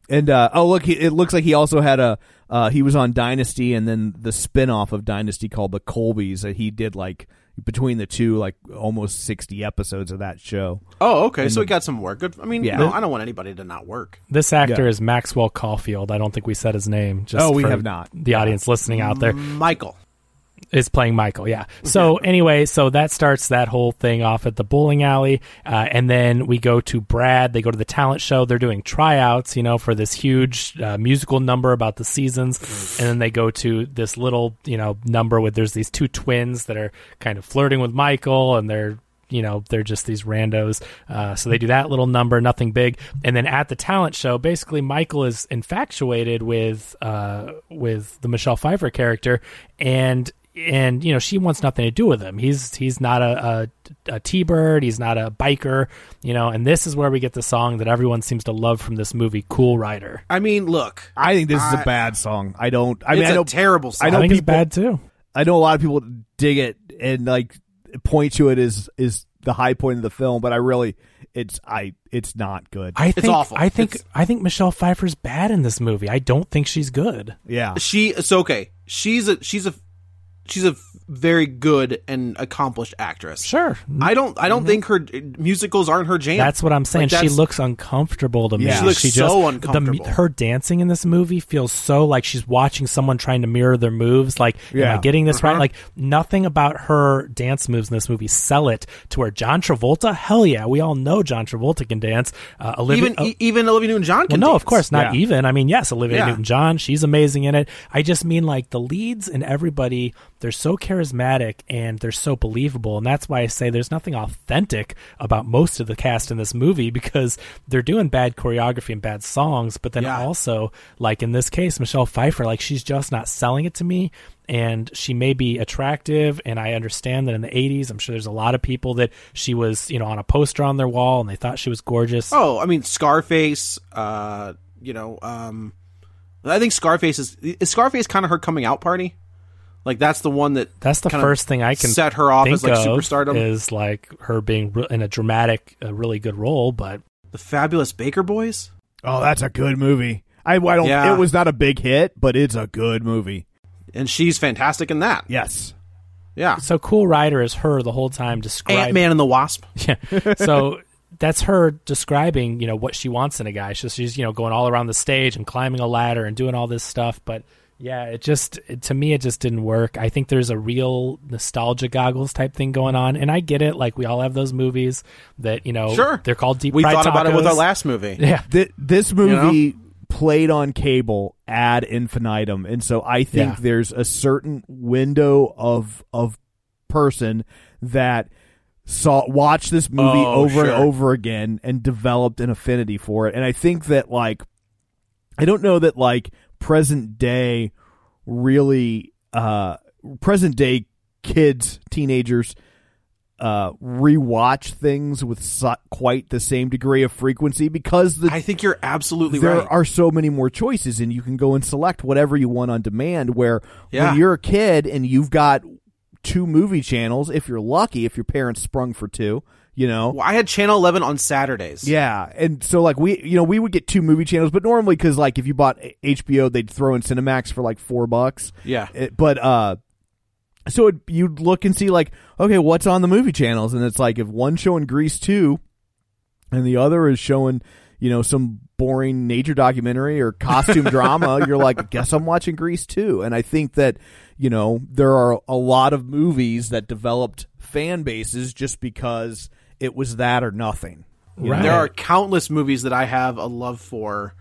And uh, oh look, he, it looks like he also had a uh, he was on Dynasty, and then the spin-off of Dynasty called the Colbys that he did like between the two, like almost sixty episodes of that show. Oh, okay. so he got some work. Good. I mean, Yeah. you know, I don't want anybody to not work. This actor Yeah. is Maxwell Caulfield. I don't think we said his name. Just Oh, we for have not. The audience listening out there Michael. Is playing Michael. Yeah. So anyway, so that starts that whole thing off at the bowling alley, uh, and then we go to Brad. They go to the talent show. They're doing tryouts, you know, for this huge uh, musical number about the seasons, and then they go to this little, you know, number with there's these two twins that are kind of flirting with Michael, and they're you know they're just these randos uh, so they do that little number nothing big and then at the talent show basically michael is infatuated with uh, with the michelle pfeiffer character and and you know she wants nothing to do with him he's he's not a, a, a t-bird he's not a biker you know and this is where we get the song that everyone seems to love from this movie cool rider I mean, look, I think this is a bad song. I don't. I mean, it's I a know terrible song. I know i think people- it's bad too I know a lot of people dig it and like point to it as is the high point of the film, but I really it's I it's not good. i think awful. i think It's- i think michelle pfeiffer's bad in this movie i don't think she's good yeah. she so okay. She's a she's a she's a very good and accomplished actress. sure I don't I don't think her musicals aren't her jam. That's what I'm saying. Like, she that's- looks uncomfortable to me. Yeah. She looks she so just, uncomfortable. The, her dancing in this movie feels so like she's watching someone trying to mirror their moves. Like, am Yeah. I getting this Uh-huh. right? Like, nothing about her dance moves in this movie sell it to where John Travolta. Hell yeah, we all know John Travolta can dance. Uh, Olivia, even uh, e- even Olivia Newton-John well, can no, dance. of course not Yeah. even. I mean, yes, Olivia Yeah. Newton-John, she's amazing in it. I just mean like the leads and everybody, they're so charismatic and they're so believable, and that's why I say there's nothing authentic about most of the cast in this movie because they're doing bad choreography and bad songs, but then Yeah. also like in this case, Michelle Pfeiffer, like she's just not selling it to me. And she may be attractive, and I understand that in the '80s, I'm sure there's a lot of people that she was, you know, on a poster on their wall, and they thought she was gorgeous. Oh, I mean Scarface. Uh, you know, um, I think Scarface is is Scarface kind of her coming out party. Like that's the one that That's the first thing I can set her off think as like of superstardom. is like her being re- in a dramatic, a really good role. But the Fabulous Baker Boys. Oh, that's a good movie. I, I don't. Yeah. It was not a big hit, but it's a good movie. and she's fantastic in that. Yes. Yeah, so Cool Rider is her the whole time describing Ant describing. Man and the Wasp. Yeah. So that's her describing, you know, what she wants in a guy. So she's, you know, going all around the stage and climbing a ladder and doing all this stuff. But yeah, it just it, to me it just didn't work. I think there's a real nostalgia goggles type thing going on, and I get it. Like we all have those movies that you know, Sure. they're called deep. We fried thought about it with our last movie. Yeah. Th- this movie played on cable ad infinitum, and so I think Yeah. there's a certain window of of person that saw watched this movie Oh, over sure. and over again and developed an affinity for it. And I think that like I don't know that like present day really uh present day kids, teenagers uh, rewatch things with su- quite the same degree of frequency because the I think you're absolutely there right. There are so many more choices and you can go and select whatever you want on demand where Yeah. when you're a kid and you've got two movie channels if you're lucky if your parents sprung for two you know Well, I had Channel 11 on Saturdays. yeah and so like we you know we would get two movie channels but normally because like if you bought hbo they'd throw in cinemax for like four bucks Yeah. It- but uh so it, you'd look and see like okay what's on the movie channels and it's like if one showing grease 2 and the other is showing you know some boring nature documentary or costume drama you're like guess i'm watching grease 2 and i think that you know there are a lot of movies that developed fan bases just because it was that or nothing you know? There are countless movies that I have a love for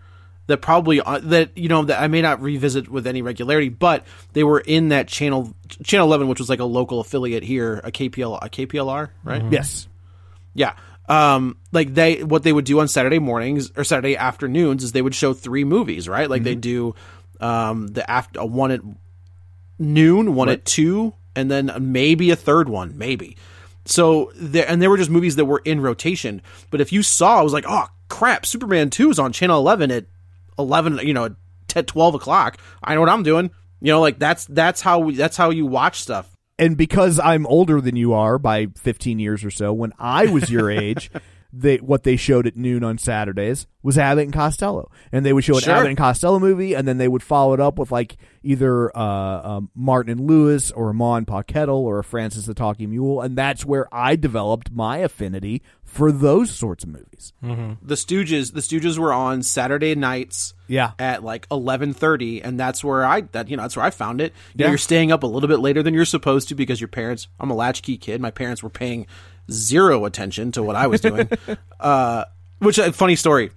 that probably uh, that you know that I may not revisit with any regularity, but they were in that channel channel 11 which was like a local affiliate here, a KPL a KPLR, right? yes Yeah. Um, like they, what they would do on Saturday mornings or Saturday afternoons is they would show three movies, right? Like they do, um, the after one at noon, one at two, and then maybe a third one, maybe. So there, and there were just movies that were in rotation. But if you saw, I was like, oh crap, Superman two is on channel eleven at eleven, you know, at 12 o'clock. I know what I'm doing. You know, like that's that's how we, that's how you watch stuff. and because I'm older than you are by 15 years or so, when I was your age, they what they showed at noon on Saturdays was Abbott and Costello, and they would show an Sure. Abbott and Costello movie, and then they would follow it up with like either uh, um, Martin and Lewis or a Ma and Pa Kettle or a Francis the Talking Mule, and that's where I developed my affinity for those sorts of movies. the Stooges the Stooges were on Saturday nights Yeah. at like 11:30 and that's where I that you know that's where I found it. You know, you're staying up a little bit later than you're supposed to because your parents I'm a latchkey kid. My parents were paying zero attention to what I was doing. uh which a funny story.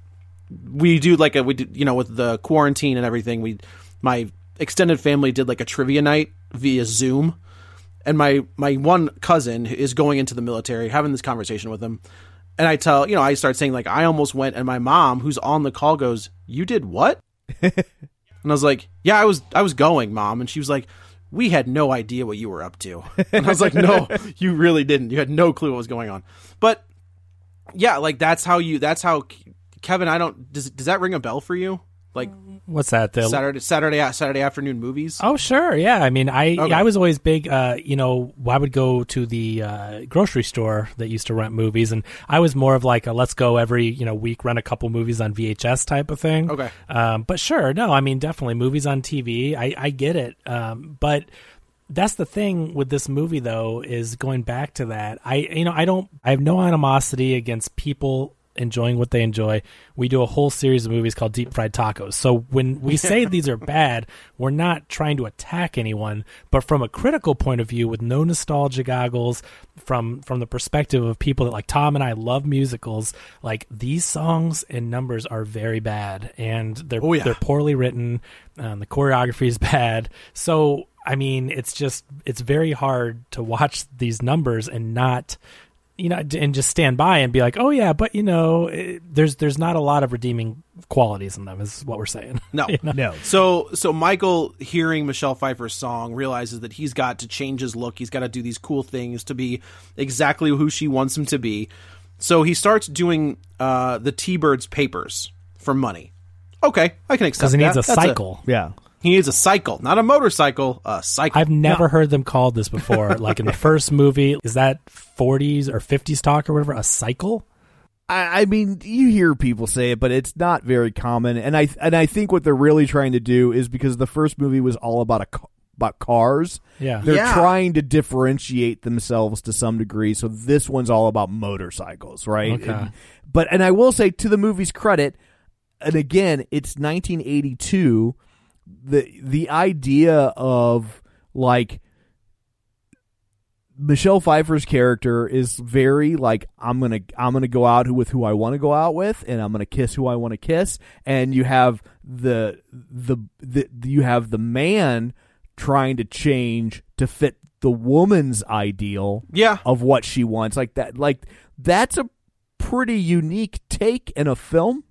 We do like a we did you know with the quarantine and everything we my extended family did like a trivia night via Zoom and my my one cousin is going into the military having this conversation with him and i tell you know i start saying like i almost went and my mom who's on the call goes you did what and i was like yeah i was i was going mom and she was like we had no idea what you were up to. And i was like no you really didn't. You had no clue what was going on. But yeah like that's how you that's how kevin i don't does, does that ring a bell for you like What's that? The saturday saturday saturday afternoon movies Oh sure, yeah. I mean, I Okay. I was always big. Uh, you know, I would go to the uh, grocery store that used to rent movies, and I was more of like a let's go every you know week rent a couple movies on VHS type of thing. Okay. Um, but sure, no, I mean definitely movies on TV. I I get it. Um, but that's the thing with this movie though is going back to that. I you know I don't I have no animosity against people enjoying what they enjoy. We do a whole series of movies called Deep Fried Tacos. So when we say these are bad, we're not trying to attack anyone, but from a critical point of view with no nostalgia goggles from from the perspective of people that like Tom and I love musicals, like these songs and numbers are very bad and they're Oh, yeah. they're poorly written. Um, the choreography is bad. So I mean, it's just it's very hard to watch these numbers and not you know and just stand by and be like, oh yeah, but you know, it, there's there's not a lot of redeeming qualities in them. Is what we're saying. No, You know? No. So, so Michael, hearing Michelle Pfeiffer's song, realizes that he's got to change his look. He's got to do these cool things to be exactly who she wants him to be. So he starts doing uh, the T-Birds papers for money. Okay, I can accept Because he needs that. a That's cycle. Yeah. He needs a cycle, not a motorcycle. A cycle. I've never heard them called this before. like in the first movie, is that 40s or 50s talk or whatever? A cycle? I, I mean, you hear people say it, but it's not very common. And I and I think what they're really trying to do is because the first movie was all about a ca- about cars. Yeah. they're Yeah. trying to differentiate themselves to some degree. So this one's all about motorcycles, right? Okay. And- but and I will say to the movie's credit, and again, it's 1982. The the idea of like Michelle Pfeiffer's character is very like I'm gonna I'm gonna go out with who I want to go out with, and I'm gonna kiss who I want to kiss. And you have the, the the you have the man trying to change to fit the woman's ideal Yeah. of what she wants. Like that like that's a pretty unique take in a film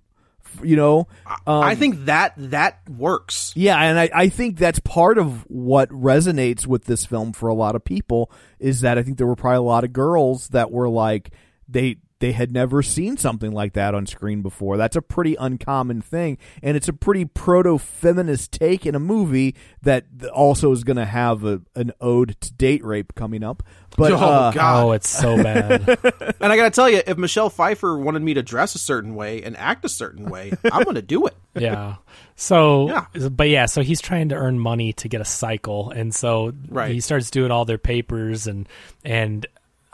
you know. Um, I think that that works. Yeah, and I, I think that's part of what resonates with this film for a lot of people is that I think there were probably a lot of girls that were like they they had never seen something like that on screen before. That's a pretty uncommon thing, and it's a pretty proto feminist take in a movie that also is going to have a, an ode to date rape coming up. But Oh, uh, God. Oh, it's so bad. And I got to tell you, if Michelle Pfeiffer wanted me to dress a certain way and act a certain way, I'm going to do it. yeah. So, Yeah. but yeah, so he's trying to earn money to get a cycle, and so Right. he starts doing all their papers and and.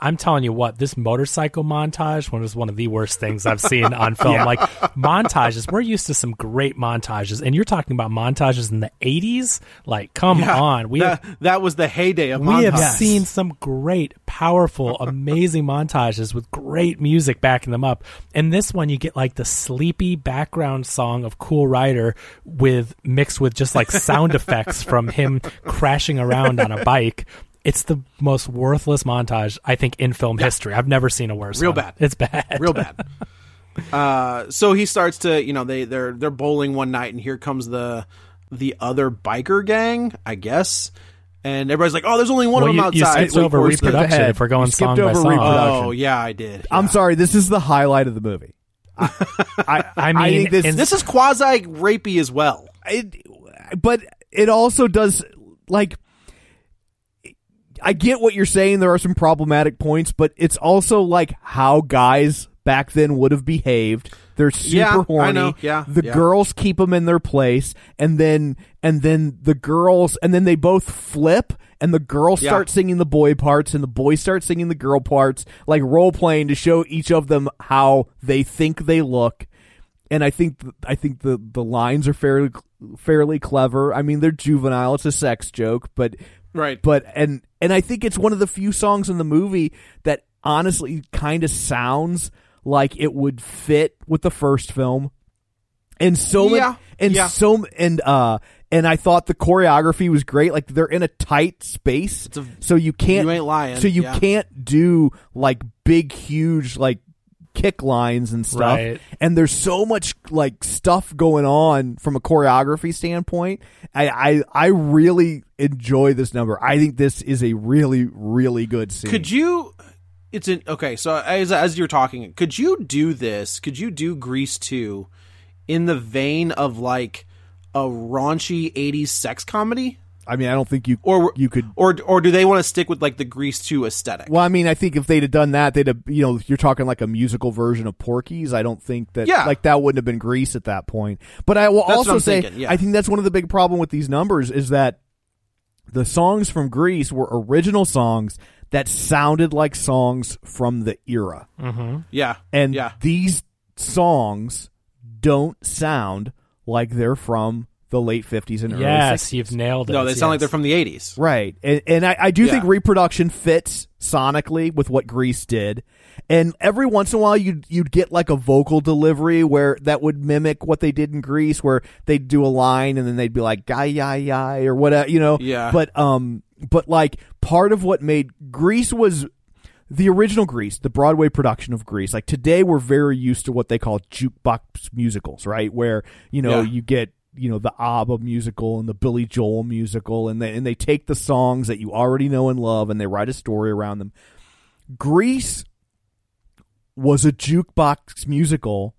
I'm telling you what, this motorcycle montage one was one of the worst things I've seen on film. Like montages, we're used to some great montages, and you're talking about montages in the '80s. Like, come Yeah. on, we that, that was the heyday of we have montage. seen some great, powerful, amazing montages with great music backing them up. And this one, you get like the sleepy background song of Cool Rider with mixed with just like sound effects from him crashing around on a bike. It's the most worthless montage I think in film history. I've never seen a worse. Real one. bad. It's bad. real bad. Uh, so he starts to, you know, they they're they're bowling one night, and here comes the the other biker gang, I guess. And everybody's like, "Oh, there's only one Well, of them you, you outside." skipped over reproduction. ahead. If we're going We skipped song by song, reproduction. Oh, yeah, I did. I'm sorry, this is the highlight of the movie. I, I, I mean, think this, This is quasi rapey as well. it, but it also does like I get what you're saying. There are some problematic points, but it's also like how guys back then would have behaved. They're super Yeah, horny. Yeah, the yeah. girls keep them in their place, and then and then the girls, and then they both flip, and the girls Yeah. start singing the boy parts, and the boys start singing the girl parts, like role playing to show each of them how they think they look and I think I think the the lines are fairly fairly clever. I mean, they're juvenile; it's a sex joke, but Right. but and and I think it's one of the few songs in the movie that honestly kind of sounds like it would fit with the first film. And so many, Yeah, and yeah. so and uh and I thought the choreography was great. Like they're in a tight space, a- so you can't You ain't lying, So you yeah. can't do like big, huge like kick lines and stuff Right. and there's so much like stuff going on from a choreography standpoint. I, I I really enjoy this number. I think this is a really really good scene. Could you? It's an okay. So as as you're talking, could you do this? Could you do Grease two in the vein of like a raunchy '80s sex comedy, I mean, I don't think you or you could. or or do they want to stick with like the Grease two aesthetic? Well, I mean, I think if they'd have done that, they'd have you know you're talking like a musical version of Porky's. I don't think that Yeah. like that wouldn't have been Grease at that point. But I will That's also say thinking, yeah. I think that's one of the big problem with these numbers is that the songs from Grease were original songs that sounded like songs from the era. Mm-hmm. Yeah, And yeah, these songs don't sound like they're from the late 50s and early yes, 60s. you've nailed it. no, they sound like they're from the '80s. Right. And, and I, I do Yeah. think reproduction fits sonically with what Grease did. And every once in a while you'd you'd get like a vocal delivery where that would mimic what they did in Grease where they'd do a line and then they'd be like guy yi yi or whatever, you know. Yeah. But um but like part of what made Grease was the original Grease, the Broadway production of Grease. Like today, we're very used to what they call jukebox musicals, right? Where you know Yeah. you get you know the ABBA musical and the Billy Joel musical, and they and they take the songs that you already know and love, and they write a story around them. Grease was a jukebox musical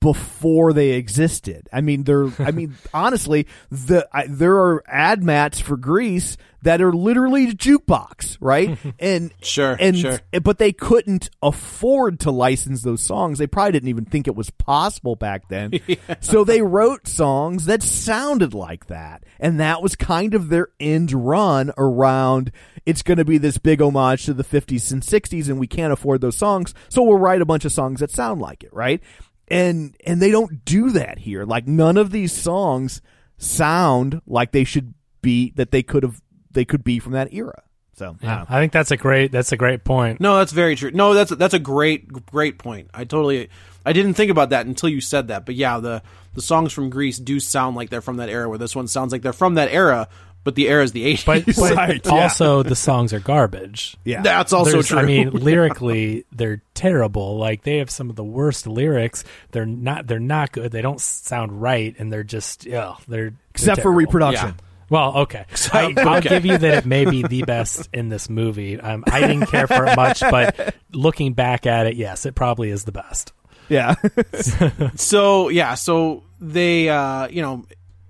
before they existed. I mean, they're. I mean, honestly, the I, there are ad mats for Grease that are literally jukebox, right? And Sure, and sure. but they couldn't afford to license those songs. They probably didn't even think it was possible back then. So they wrote songs that sounded like that, and that was kind of their end run around. It's going to be this big homage to the 50s and 60s, and we can't afford those songs, so we'll write a bunch of songs that sound like it, right? And and they don't do that here. Like none of these songs sound like they should be that they could have they could be from that era. So Yeah, don't. I think that's a great that's a great point. No, that's very true. No, that's that's a great great point. I totally I didn't think about that until you said that. But yeah, the the songs from Grease do sound like they're from that era. Where this one sounds like they're from that era, but the era is the 80s. But, but Right, yeah. also the songs are garbage. Yeah. That's also There's- true. I mean, lyrically, they're terrible. Like they have some of the worst lyrics. They're not. They're not good. They don't sound right, and they're just. Yeah, they're Except they're for terrible. reproduction. Well, okay. I, I'll okay. give you that it may be the best in this movie. Um, I didn't care for it much, but looking back at it, yes, it probably is the best. Yeah. so yeah, so they, uh, you know,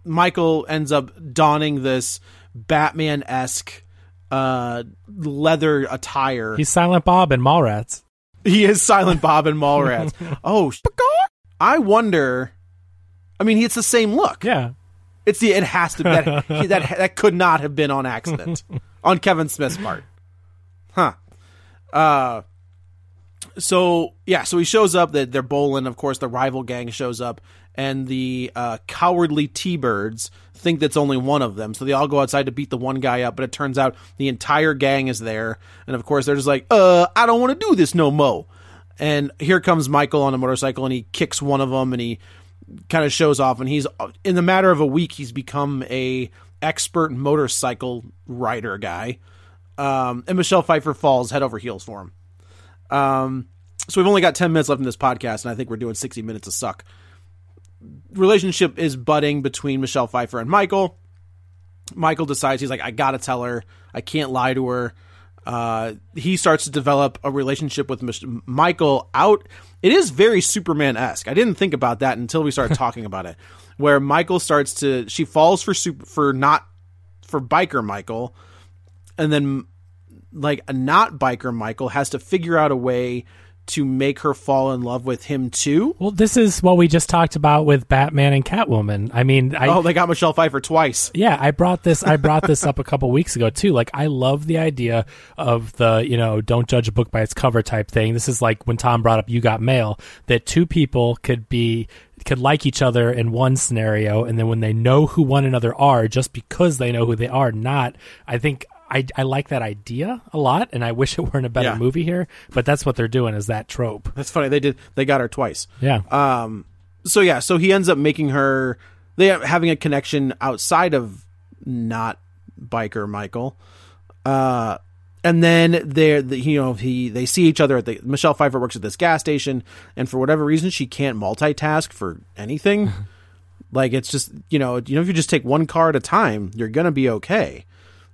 Michael ends up donning this Batman esque uh, leather attire. He's Silent Bob and Mallrats. he is Silent Bob and Mallrats. oh, I wonder. I mean, it's the same look. Yeah. It's the. It has to. That that that could not have been on accident on Kevin Smith's part, huh? Uh. So yeah, so he shows up. That they're bowling. Of course, the rival gang shows up, and the uh, cowardly T-birds think that's only one of them. So they all go outside to beat the one guy up. But it turns out the entire gang is there, and of course they're just like, "Uh, I don't want to do this no mo." And here comes Michael on a motorcycle, and he kicks one of them, and he kind of shows off and he's in the matter of a week he's become a expert motorcycle rider guy um, and michelle pfeiffer falls head over heels for him um, so we've only got 10 minutes left in this podcast and i think we're doing 60 minutes of suck relationship is budding between michelle pfeiffer and michael michael decides he's like i gotta tell her i can't lie to her uh, he starts to develop a relationship with Mich- Michael out. It is very Superman esque. I didn't think about that until we started talking about it. Where Michael starts to, she falls for super for not for biker Michael, and then like a not biker Michael has to figure out a way to make her fall in love with him too. Well, this is what we just talked about with Batman and Catwoman. I mean, I, oh, they got Michelle Pfeiffer twice. Yeah, I brought this. I brought this up a couple weeks ago too. Like, I love the idea of the you know don't judge a book by its cover type thing. This is like when Tom brought up "You Got Mail," that two people could be could like each other in one scenario, and then when they know who one another are, just because they know who they are, not. I think. I, I like that idea a lot, and I wish it weren't a better Yeah. movie here. But that's what they're doing is that trope. That's funny. They did. They got her twice. Yeah. Um. So yeah. So he ends up making her. They having a connection outside of not biker Michael. Uh. And then they're, the, you know, he they see each other at the Michelle Pfeiffer works at this gas station, and for whatever reason she can't multitask for anything. like it's just you know you know if you just take one car at a time, you're gonna be okay.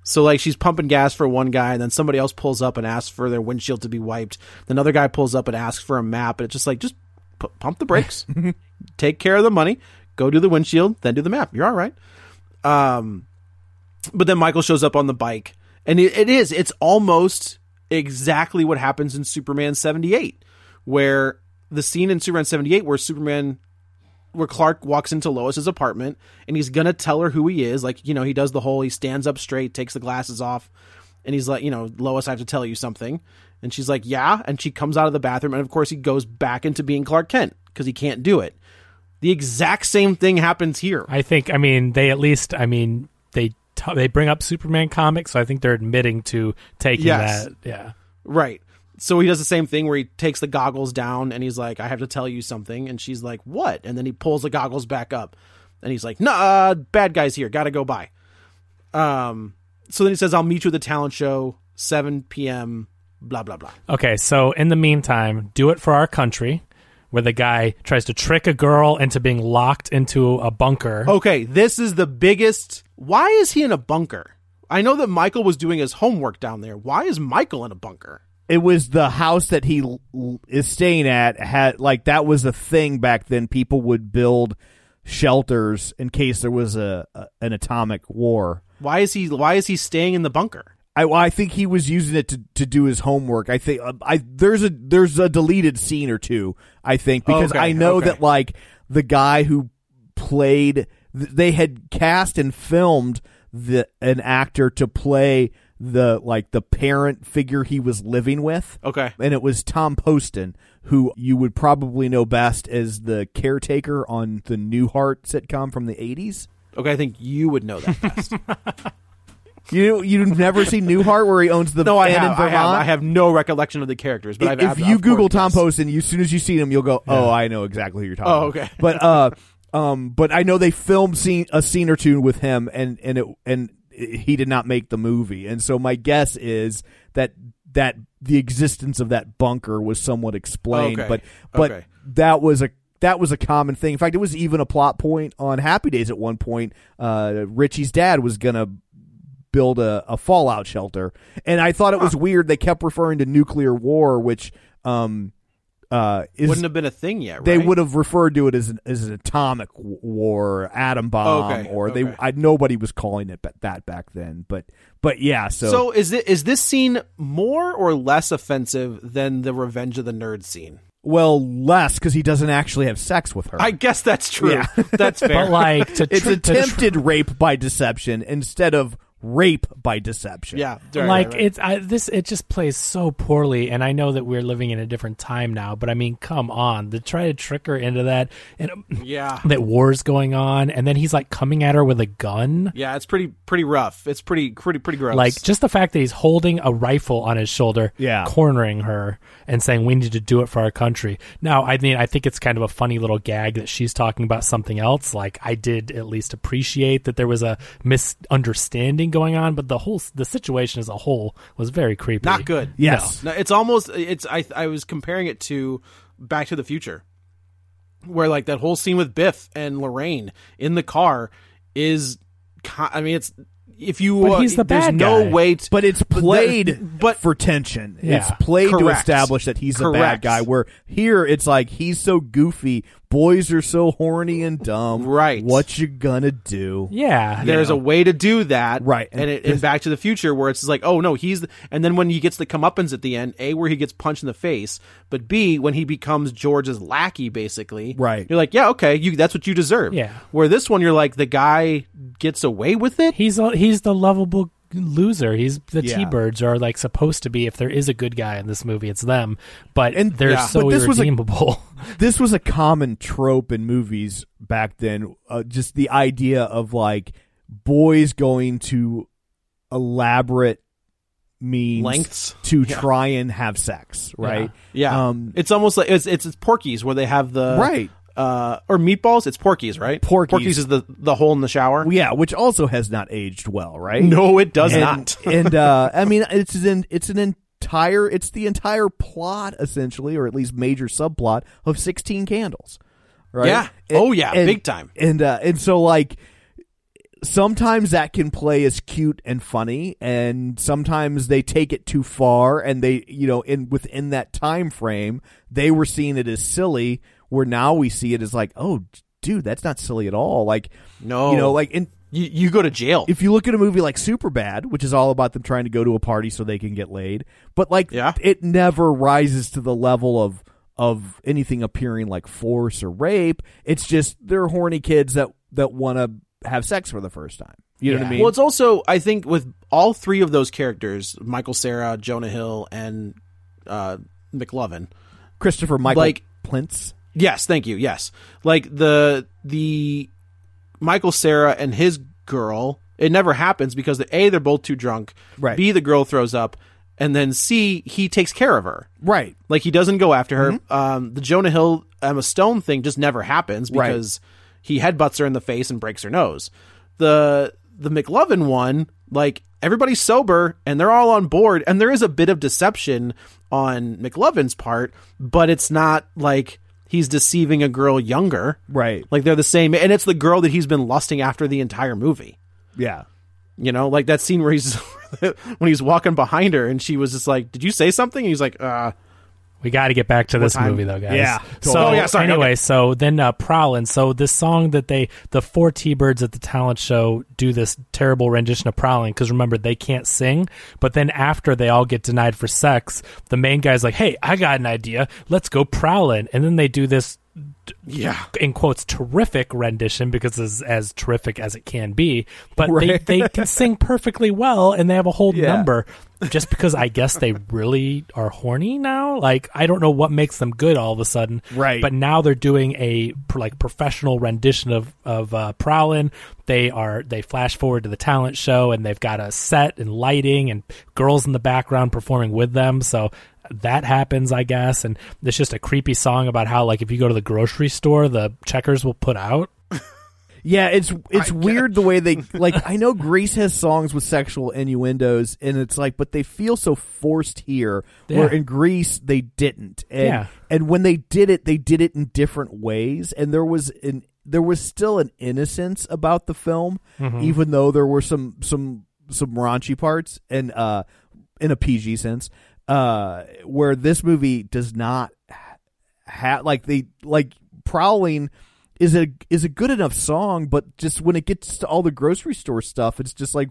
So like she's pumping gas for one guy, and then somebody else pulls up and asks for their windshield to be wiped. Then Another guy pulls up and asks for a map, and it's just like just pu- pump the brakes, take care of the money, go do the windshield, then do the map. You're all right. Um, but then Michael shows up on the bike, and it, it is it's almost exactly what happens in Superman seventy eight, where the scene in Superman seventy eight where Superman where Clark walks into Lois's apartment and he's gonna tell her who he is. Like, you know, he does the whole he stands up straight, takes the glasses off, and he's like, you know, Lois, I have to tell you something. And she's like, Yeah. And she comes out of the bathroom, and of course he goes back into being Clark Kent because he can't do it. The exact same thing happens here. I think. I mean, they at least. I mean, they t- they bring up Superman comics, so I think they're admitting to taking Yes. that. Yeah. Right. So he does the same thing where he takes the goggles down and he's like, I have to tell you something. And she's like, What? And then he pulls the goggles back up and he's like, Nah, bad guys here. Gotta go by. Um, so then he says, I'll meet you at the talent show, 7 p.m., blah, blah, blah. Okay, so in the meantime, do it for our country, where the guy tries to trick a girl into being locked into a bunker. Okay, this is the biggest. Why is he in a bunker? I know that Michael was doing his homework down there. Why is Michael in a bunker? It was the house that he l- is staying at had like that was a thing back then people would build shelters in case there was a, a an atomic war Why is he? Why is he staying in the bunker? I, I think he was using it to, to do his homework. I think uh, I there's a there's a deleted scene or two. I think because Okay, I know okay. that like the guy who played they had cast and filmed the an actor to play the like the parent figure he was living with. Okay. and it was Tom Poston, who you would probably know best as the caretaker on the Newhart sitcom from the '80s. Okay, I think you would know that best. You you've never seen Newhart where he owns the no, I have, in I have. I have no recollection of the characters, but I've, if you Google Tom yes. Poston, you, as soon as you see him, you'll go, "Oh, I know exactly who you're talking." Oh, about." okay. But uh, um, but I know they filmed scene a scene or two with him, and and it and he did not make the movie. And so my guess is that that the existence of that bunker was somewhat explained, Okay. but but Okay. that was a that was a common thing. In fact, it was even a plot point on Happy Days at one point. Uh, Richie's dad was gonna build a, a fallout shelter, and I thought it was weird. They kept referring to nuclear war, which um uh is Wouldn't have been a thing yet, right? they would have referred to it as an, as an atomic war, atom bomb, Okay, or they. okay. I, nobody was calling it that back then, but but yeah. So, So is it is this scene more or less offensive than the Revenge of the Nerds scene? well, less because he doesn't actually have sex with her. I guess that's true. Yeah. That's fair. But like to it's tr- to tr- attempted rape by deception instead of rape by deception. yeah, right, like right, right. it's I, this it just plays so poorly and i know that we're living in a different time now but i mean come on to try to trick her into that and yeah, that war's going on and then he's like coming at her with a gun yeah. It's pretty pretty rough. It's pretty pretty pretty gross. like just the fact that he's holding a rifle on his shoulder Yeah. cornering her and saying we need to do it for our country now i mean i think it's kind of a funny little gag that she's talking about something else like i did at least appreciate that there was a misunderstanding going on but the whole the situation as a whole was very creepy not good. Yes. No, it's almost it's I I was comparing it to Back to the Future, where like that whole scene with Biff and Lorraine in the car is, I mean, it's if you But uh, he's the there's bad no guy. way, to, But it's played but for tension. Yeah. It's played to establish that he's a bad guy. Where here it's like he's so goofy, boys are so horny and dumb. Right. What you gonna do? yeah there's a way to do that, Right. And, And it, in Back to the Future, where it's like, oh no, he's, the, and then when he gets the comeuppance at the end, a where he gets punched in the face, but b when he becomes George's lackey, basically, Right. You're like, yeah, okay, you that's what you deserve. Yeah. Where this one, you're like, the guy gets away with it. He's a, he's the lovable loser. He's the Yeah. T-birds are like supposed to be. If there is a good guy in this movie, it's them. But And- they're yeah. so But this was a- this was a common trope in movies back then. Uh, just the idea of like boys going to elaborate means Lengths. to try and have sex, right? Yeah, Um, it's almost like it's, it's it's Porky's where they have the Right. Uh, or meatballs. It's Porky's, right? Porky's. Porky's is the the hole in the shower. yeah, which also has not aged well, right? no, it does and, not. and uh, I mean, it's an it's an entire it's the entire plot essentially, or at least major subplot of Sixteen Candles, right? Yeah. Oh, yeah, big time. And uh, and so like sometimes that can play as cute and funny, and sometimes they take it too far, and they you know in within that time frame they were seeing it as silly, where now we see it as like oh. Dude, that's not silly at all. Like, No. you know, like in you you go to jail. if you look at a movie like Superbad, which is all about them trying to go to a party so they can get laid, but like Yeah. it never rises to the level of of anything appearing like force or rape. It's just they're horny kids that that want to have sex for the first time. You know what I mean? Well, it's also I think with all three of those characters, Michael Cera, Jonah Hill, and uh, McLovin. Christopher Michael like- Plintz. Yes, thank you. Yes, like the the Michael Cera and his girl. It never happens because the a they're both too drunk. Right. B the girl throws up, and then C he takes care of her. Right. Like he doesn't go after her. Um, the Jonah Hill Emma Stone thing just never happens Right. because he headbutts her in the face and breaks her nose. The the McLovin one, like everybody's sober and they're all on board, and there is a bit of deception on McLovin's part, but it's not like he's deceiving a girl younger. Right. Like they're the same, and it's the girl that he's been lusting after the entire movie. Yeah. You know, like that scene where he's when he's walking behind her and she was just like, "Did you say something?" And he's like, "Uh." We got to get back to this movie though, guys. Yeah, So. Oh, yeah, sorry, anyway, okay. so then uh, Prowlin. So this song that they, the four T-birds at the talent show, do this terrible rendition of Prowlin because remember they can't sing. But then after they all get denied for sex, the main guy's like, "Hey, I got an idea. Let's go Prowlin." And then they do this Yeah. in quotes terrific rendition because it's as terrific as it can be but Right. they, they can sing perfectly well and they have a whole Yeah. number just because i guess they really are horny now like i don't know what makes them good all of a sudden Right. but now they're doing a like professional rendition of of uh, prowlin they are they flash forward to the talent show and they've got a set and lighting and girls in the background performing with them so that happens, I guess, and it's just a creepy song about how, like, if you go to the grocery store, the checkers will put out. Yeah, it's it's weird the way they like. I know Grease has songs with sexual innuendos, and it's like, but they feel so forced here. Where in Grease they didn't, and Yeah. and when they did it, they did it in different ways, and there was an there was still an innocence about the film, Mhm. even though there were some some some raunchy parts, and uh, in a PG sense, uh, where this movie does not have like they like prowling is a is a good enough song, but just when it gets to all the grocery store stuff, it's just like,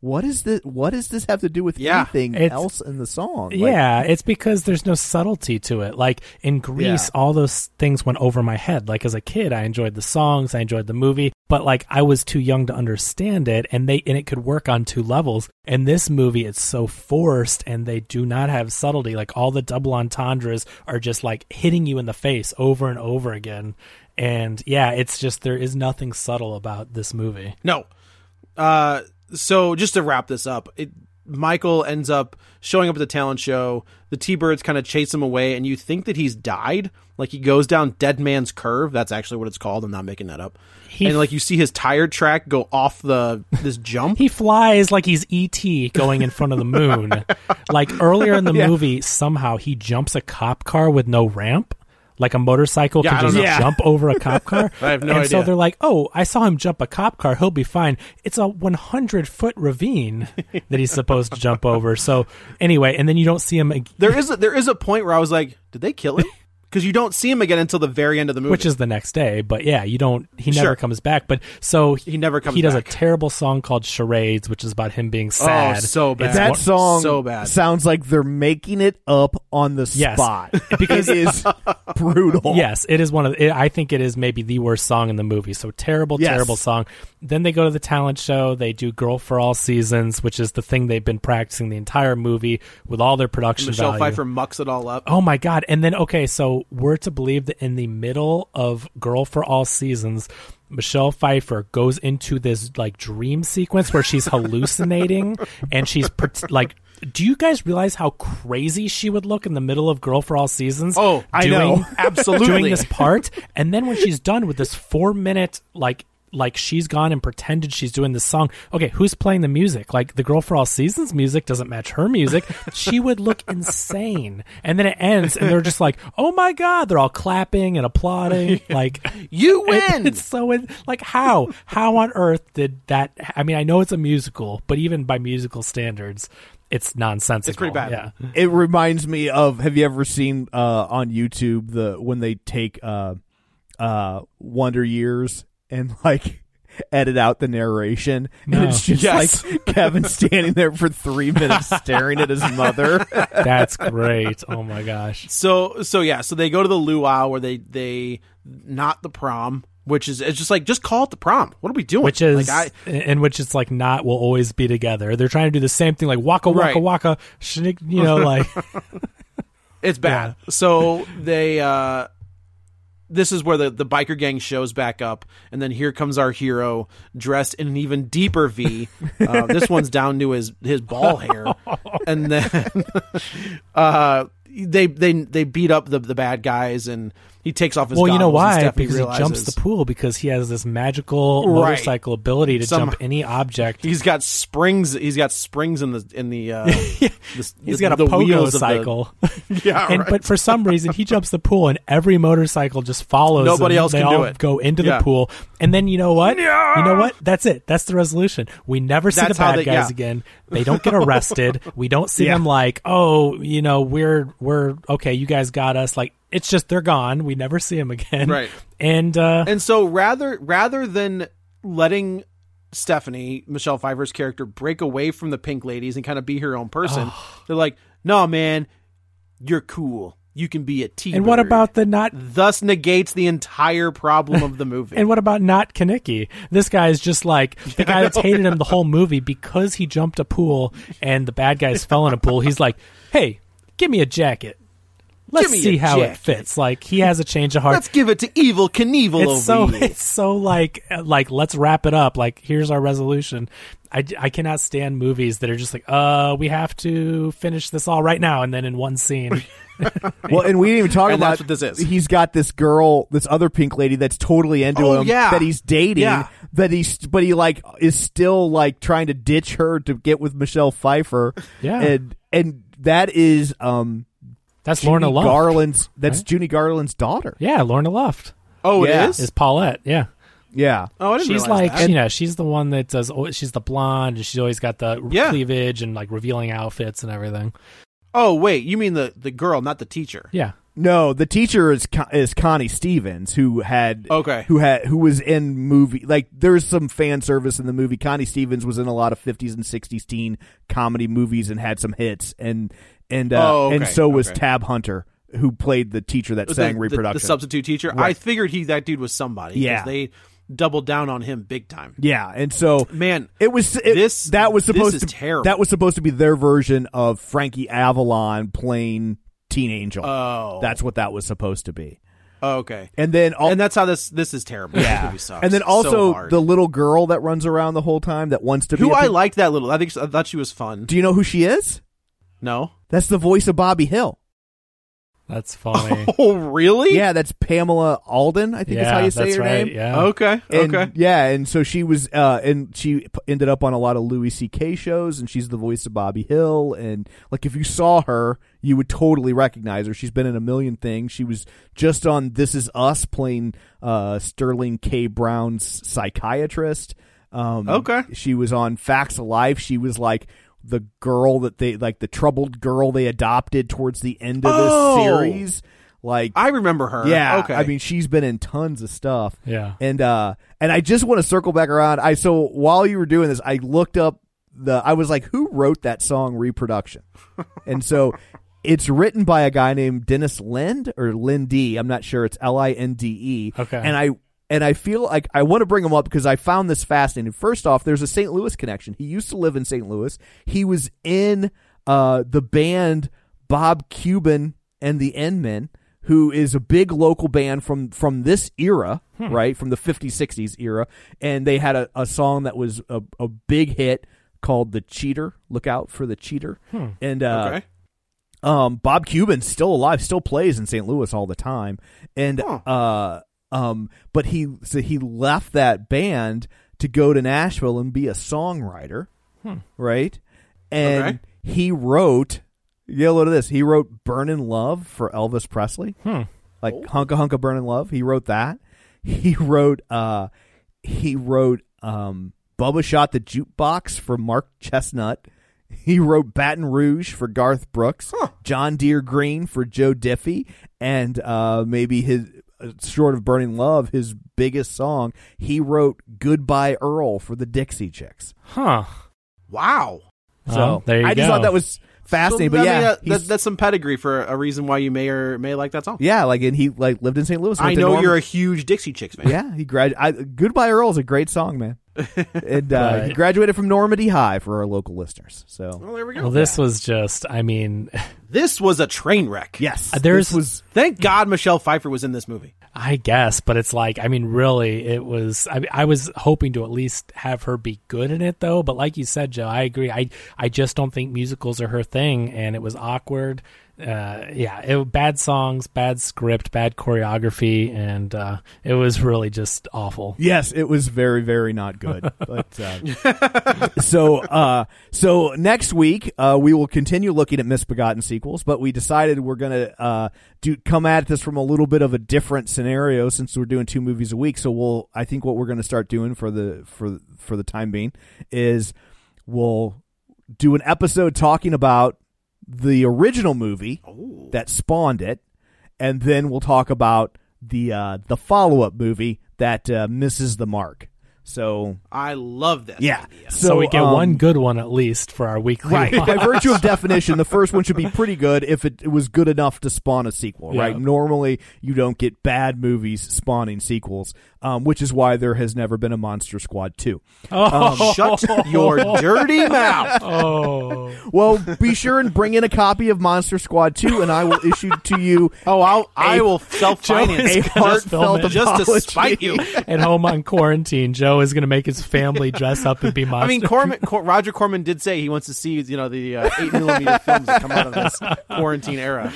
what is this? What does this have to do with Yeah. anything else in the song? Like, yeah, it's because there's no subtlety to it. Like in Grease, all those things went over my head. Like as a kid, I enjoyed the songs, I enjoyed the movie, but like I was too young to understand it, and they and it could work on two levels. In this movie, it's so forced, and they do not have subtlety. Like all the double entendres are just like hitting you in the face over and over again. And yeah, it's just there is nothing subtle about this movie. No. Uh, so just to wrap this up, it, Michael ends up showing up at the talent show. The T-Birds kind of chase him away, and you think that he's died. Like he goes down Dead Man's Curve. That's actually what it's called. I'm not making that up. He- and like you see his tire track go off the this jump. He flies like he's ET going in front of the moon. like earlier in the Yeah. movie, somehow he jumps a cop car with no ramp. Like a motorcycle Yeah, can just know. Jump over a cop car. I have no and so they're like, "Oh, I saw him jump a cop car. He'll be fine." It's a 100 foot ravine that he's supposed to jump over. So anyway, and then you don't see him, there is a, there is a point where I was like, did they kill him? Because you don't see him again until the very end of the movie. which is the next day. But yeah, you don't. He never Sure. comes back. But so He never comes He does back. a terrible song called Charades, which is about him being oh, sad. Oh, so bad. It's that one- song so bad. sounds like they're making it up on the Yes. spot because it is brutal. Yes, it is one of. It, I think it is maybe the worst song in the movie. So terrible, Yes. terrible song. Then they go to the talent show. They do "Girl for All Seasons," which is the thing they've been practicing the entire movie with all their production Michelle value. Pfeiffer mucks it all up. Oh my god! And then okay, so we're to believe that in the middle of "Girl for All Seasons." Michelle Pfeiffer goes into this like dream sequence where she's hallucinating and she's like do you guys realize how crazy she would look in the middle of Girl for All Seasons? Oh, I doing, know. Absolutely. doing this part, and then when she's done with this four minute like like she's gone and pretended she's doing this song. Okay, who's playing the music? Like the Girl for All Seasons music doesn't match her music. she would look insane. And then it ends, and they're just like, "Oh my god!" They're all clapping and applauding. Like You it- win. it's so in, like how how on earth did that? I mean, I know it's a musical, but even by musical standards, it's nonsensical. It's pretty bad. Yeah. It reminds me of have you ever seen uh, on YouTube the when they take uh, uh, Wonder Years and like edit out the narration No. and it's just Yes. like Kevin standing there for three minutes staring at his mother. That's great. Oh my gosh. So so yeah, so they go to the luau where they they not the prom, which is it's just like just call it the prom. What are we doing? which is like I, and which it's like not will always be together. They're trying to do the same thing, like waka waka Right. waka, shnik, you know, like it's bad. So they uh this is where the, the biker gang shows back up, and then here comes our hero dressed in an even deeper V. Uh, this one's down to his his ball hair, and then uh, they they they beat up the the bad guys, and he takes off his. well, you know why? Stephanie Because he jumps the pool because he has this magical Right. motorcycle ability to Some- jump any object. He's got springs. He's got springs in the in the. Uh, the- He's the- got a the pogo of the- cycle. yeah, and right. but for some reason he jumps the pool and every motorcycle just follows. Nobody him. else they can do it. Go into Yeah. the pool, and then you know what? You know what? That's it. That's the resolution. We never see That's the bad they- guys yeah. again. They don't get arrested. we don't see Yeah. them like, oh, you know, we're we're okay. You guys got us. Like it's just they're gone. We never see them again. Right. And uh, And so rather rather than letting Stephanie, Michelle Pfeiffer's character, break away from the pink ladies and kind of be her own person, they're like, "No, man, you're cool. You can be a T." and what about the not? Thus negates the entire problem of the movie. And what about not Kenickie? This guy is just like the guy that's hated him the whole movie because he jumped a pool and the bad guys fell in a pool. He's like, "Hey, give me a jacket." Let's see your how it fits. Like he has a change of heart. Let's give it to Evel Knievel over it's so here. it's so like like let's wrap it up. Like here's our resolution. I, I cannot stand movies that are just like uh we have to finish this all right now and then in one scene. Well, and we didn't even talk And about that's what this is. He's got this girl, this other pink lady that's totally into Oh, him. yeah. that he's dating. Yeah. That he's, but he like is still like trying to ditch her to get with Michelle Pfeiffer. Yeah. and and that is um That's Judy Lorna Luft. Garland's. That's right? Judy Garland's daughter. Yeah, Lorna Luft oh, it Yeah. is. is Paulette. Yeah. Yeah, oh, I didn't she's like that. you know she's the one that does she's the blonde and she's always got the Yeah. cleavage and like revealing outfits and everything Oh, wait, you mean the the girl, not the teacher? yeah No, the teacher is is Connie Stevens, who had Okay. who had who was in movie like there's some fan service in the movie. Connie Stevens was in a lot of 50s and 60s teen comedy movies and had some hits, and and uh, Oh, okay, and so was okay. Tab Hunter, who played the teacher that The- sang the, reproduction. The, substitute teacher. I figured he that dude was somebody. Yeah. they doubled down on him big time. yeah, and so Man, It was it, This- that was this supposed is to terrible. that was supposed to be their version of Frankie Avalon playing Teen Angel. Oh. That's what that was supposed to be. okay. And then all, and that's how this this is terrible. Sucks. and then also hard. the little girl that runs around the whole time that wants to be who I liked that little. I think I thought she was fun. Do you know who she is? No. That's the voice of Bobby Hill. that's funny Oh, really? Yeah, that's Pamela Adlon. I think is how you say her right name. yeah Okay. And, okay. Yeah, and so she was, uh, and she ended up on a lot of Louis C.K. shows, and she's the voice of Bobby Hill. And like, if you saw her, you would totally recognize her. She's been in a million things. She was just on This Is Us playing uh, Sterling K. Brown's psychiatrist. Um, Okay. She was on Facts of Life. She was like the girl that they like the troubled girl they adopted towards the end of Oh! the series. Like I remember her. yeah, Okay. I mean, she's been in tons of stuff. Yeah. and uh, and I just want to circle back around. I so while you were doing this, I looked up the. I was like, who wrote that song "Reproduction"? and so it's written by a guy named Dennis Lind or Lindy. I'm not sure. It's L I N D E. Okay. and I. And I feel like I want to bring him up because I found this fascinating. First off, there's a St. Louis connection. He used to live in St. Louis. He was in uh, the band Bob Kuban and the In-Men, who is a big local band from from this era, right? From the 50s, 60s era. And they had a, a song that was a, a big hit called The Cheater. Look out for the Cheater. And uh, okay. um, Bob Kuban's still alive, still plays in St. Louis all the time, and Huh. uh, um, but he so he left that band to go to Nashville and be a songwriter, right? And Okay. he wrote, yeah, look at this. He wrote "Burnin' Love" for Elvis Presley, like "Hunka Hunka Burnin' Love." He wrote that. He wrote, uh, he wrote, um, Bubba Shot the Jukebox for Mark Chesnutt. He wrote Baton Rouge for Garth Brooks, John Deere Green for Joe Diffie, and uh, maybe his short of Burning Love, his biggest song. He wrote Goodbye Earl for the Dixie Chicks. huh Wow. So Well, there you I just thought that was fascinating. So, but I yeah, mean, that- that- that's some pedigree for a reason why you may or may like that song. yeah, like and he like lived in St. Louis. I know Norman- you're a huge Dixie Chicks man. Yeah, he graduated. I, Goodbye Earl is a great song, man. And uh, Right. he graduated from Normandy High for our local listeners. So Well, there we go. well this was just i mean this was a train wreck. yes, There's- this was Thank God Michelle Pfeiffer was in this movie. I guess, but it's like, I mean, really, it was. I, I was hoping to at least have her be good in it, though. But like you said, Joe, I agree. I I just don't think musicals are her thing, and it was awkward. Uh, yeah, it bad songs, bad script, bad choreography, and uh, it was really just awful. Yes, it was very, very not good. but uh, so, uh, so next week uh, we will continue looking at misbegotten sequels, but we decided we're gonna uh, do come at this from a little bit of a different scenario since we're doing two movies a week. So we'll, I think, what we're gonna start doing for the for for the time being is we'll do an episode talking about the original movie that spawned it, and then we'll talk about the uh, the follow up movie that uh, misses the mark. So I love this. Yeah. idea. So, So, we get um, one good one at least for our weekly. Right. watch. By virtue of definition, the first one should be pretty good if it, it was good enough to spawn a sequel, Yeah. right? Normally, you don't get bad movies spawning sequels, um, which is why there has never been a Monster Squad 2. Oh, Shut your dirty mouth. oh. Well, be sure and bring in a copy of Monster Squad 2, and I will issue to you Oh, I'll, I A- will self finance a Joe just, heartfelt just to apology. spite you. At home on quarantine, Joe is going to make his family dress up and be monsters. I mean, Corman, Cor- Roger Corman did say he wants to see you know the uh, eight millimeter films that come out of this quarantine era.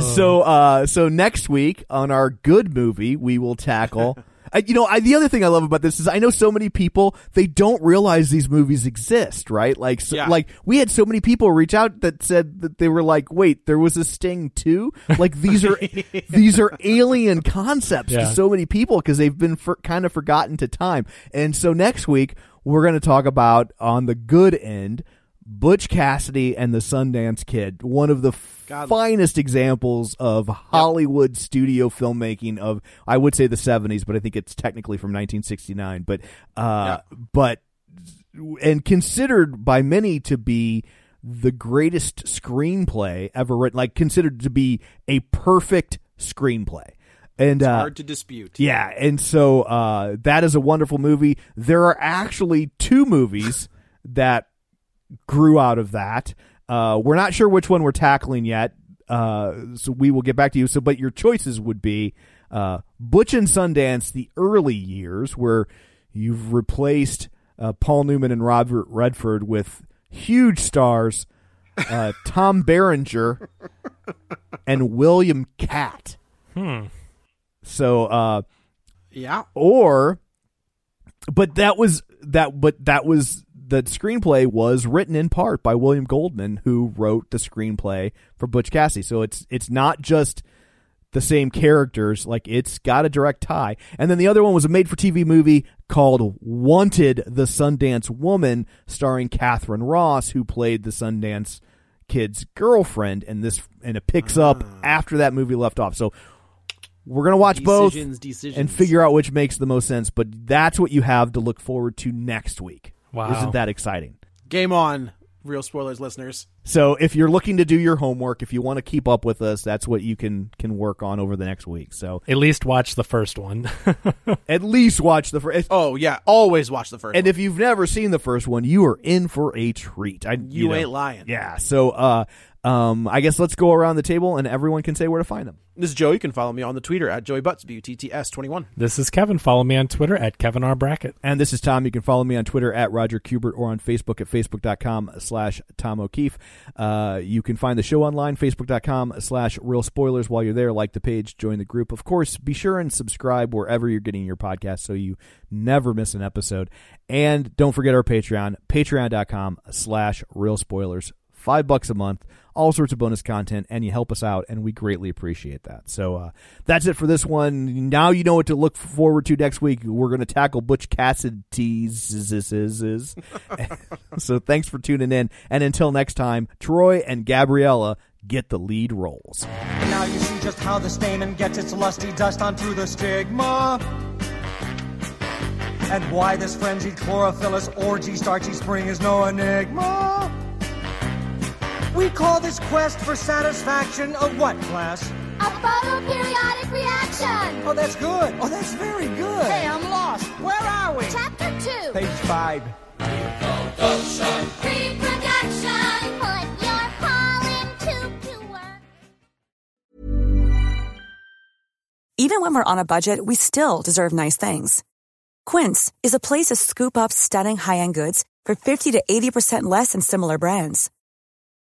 So, uh, so next week on our good movie, we will tackle. I, you know, I, the other thing I love about this is I know so many people they don't realize these movies exist, right? Like, so, Yeah. like we had so many people reach out that said that they were like, "Wait, there was a Sting II." Like these are these are alien concepts Yeah. to so many people because they've been for, kind of forgotten to time. And so next week we're going to talk about on the good end. Butch Cassidy and the Sundance Kid, one of the God. finest examples of Hollywood studio filmmaking of I would say the 70s, but I think it's technically from 1969. But uh, but and considered by many to be the greatest screenplay ever written, like considered to be a perfect screenplay. And uh, Hard to dispute. yeah, and so uh, that is a wonderful movie. There are actually two movies that grew out of that. Uh, we're not sure which one we're tackling yet, uh, so we will get back to you. So, but your choices would be uh, Butch and Sundance, the early years, where you've replaced uh, Paul Newman and Robert Redford with huge stars, uh, Tom Berenger and William Katt. Hmm. So, uh, Yeah. or but that was that but that was the screenplay was written in part by William Goldman who wrote the screenplay for Butch Cassidy so it's it's not just the same characters like it's got a direct tie and then the other one was a made for TV movie called Wanted the Sundance Woman starring Katharine Ross who played the Sundance kid's girlfriend and this and it picks up ah. after that movie left off so we're gonna watch both Decisions, decisions. and figure out which makes the most sense. But that's what you have to look forward to next week. Wow. Isn't that exciting? Game on, real spoilers, listeners. So if you're looking to do your homework, if you want to keep up with us, that's what you can can work on over the next week. So At least watch the first one. at least watch the first. Oh yeah, always watch the first. And one. if you've never seen the first one, you are in for a treat. I, you, know. ain't lying. Yeah. So uh, um, I guess let's go around the table and everyone can say where to find them. This is Joe. You can follow me on the Twitter at Joey Butts B U T T S twenty one. this is Kevin. Follow me on Twitter at Kevin R. Brackett. And this is Tom. You can follow me on Twitter at Roger Kubert or on Facebook at facebook.com slash Tom O'Keefe. Uh, you can find the show online, facebook.com slash real spoilers. While you're there, like the page, join the group. Of course, be sure and subscribe wherever you're getting your podcast so you never miss an episode. And don't forget our Patreon, patreon.com slash real spoilers. Five bucks a month, all sorts of bonus content, and you help us out, and we greatly appreciate that. So uh, that's it for this one. Now you know what to look forward to next week. We're going to tackle Butch Cassidy's. so thanks for tuning in, and until next time, Troy and Gabriella get the lead roles. Now you see just how the stamen gets its lusty dust onto the stigma. And why this frenzied chlorophyllous orgy starchy spring is no enigma. We call this quest for satisfaction a what class? A photoperiodic reaction. Oh, that's good. Oh, that's very good. Hey, I'm lost. Where are we? Chapter 2. Page five. Reproduction. Put your pollen tube to work. Even when we're on a budget, we still deserve nice things. Quince is a place to scoop up stunning high-end goods for 50 to 80% less than similar brands.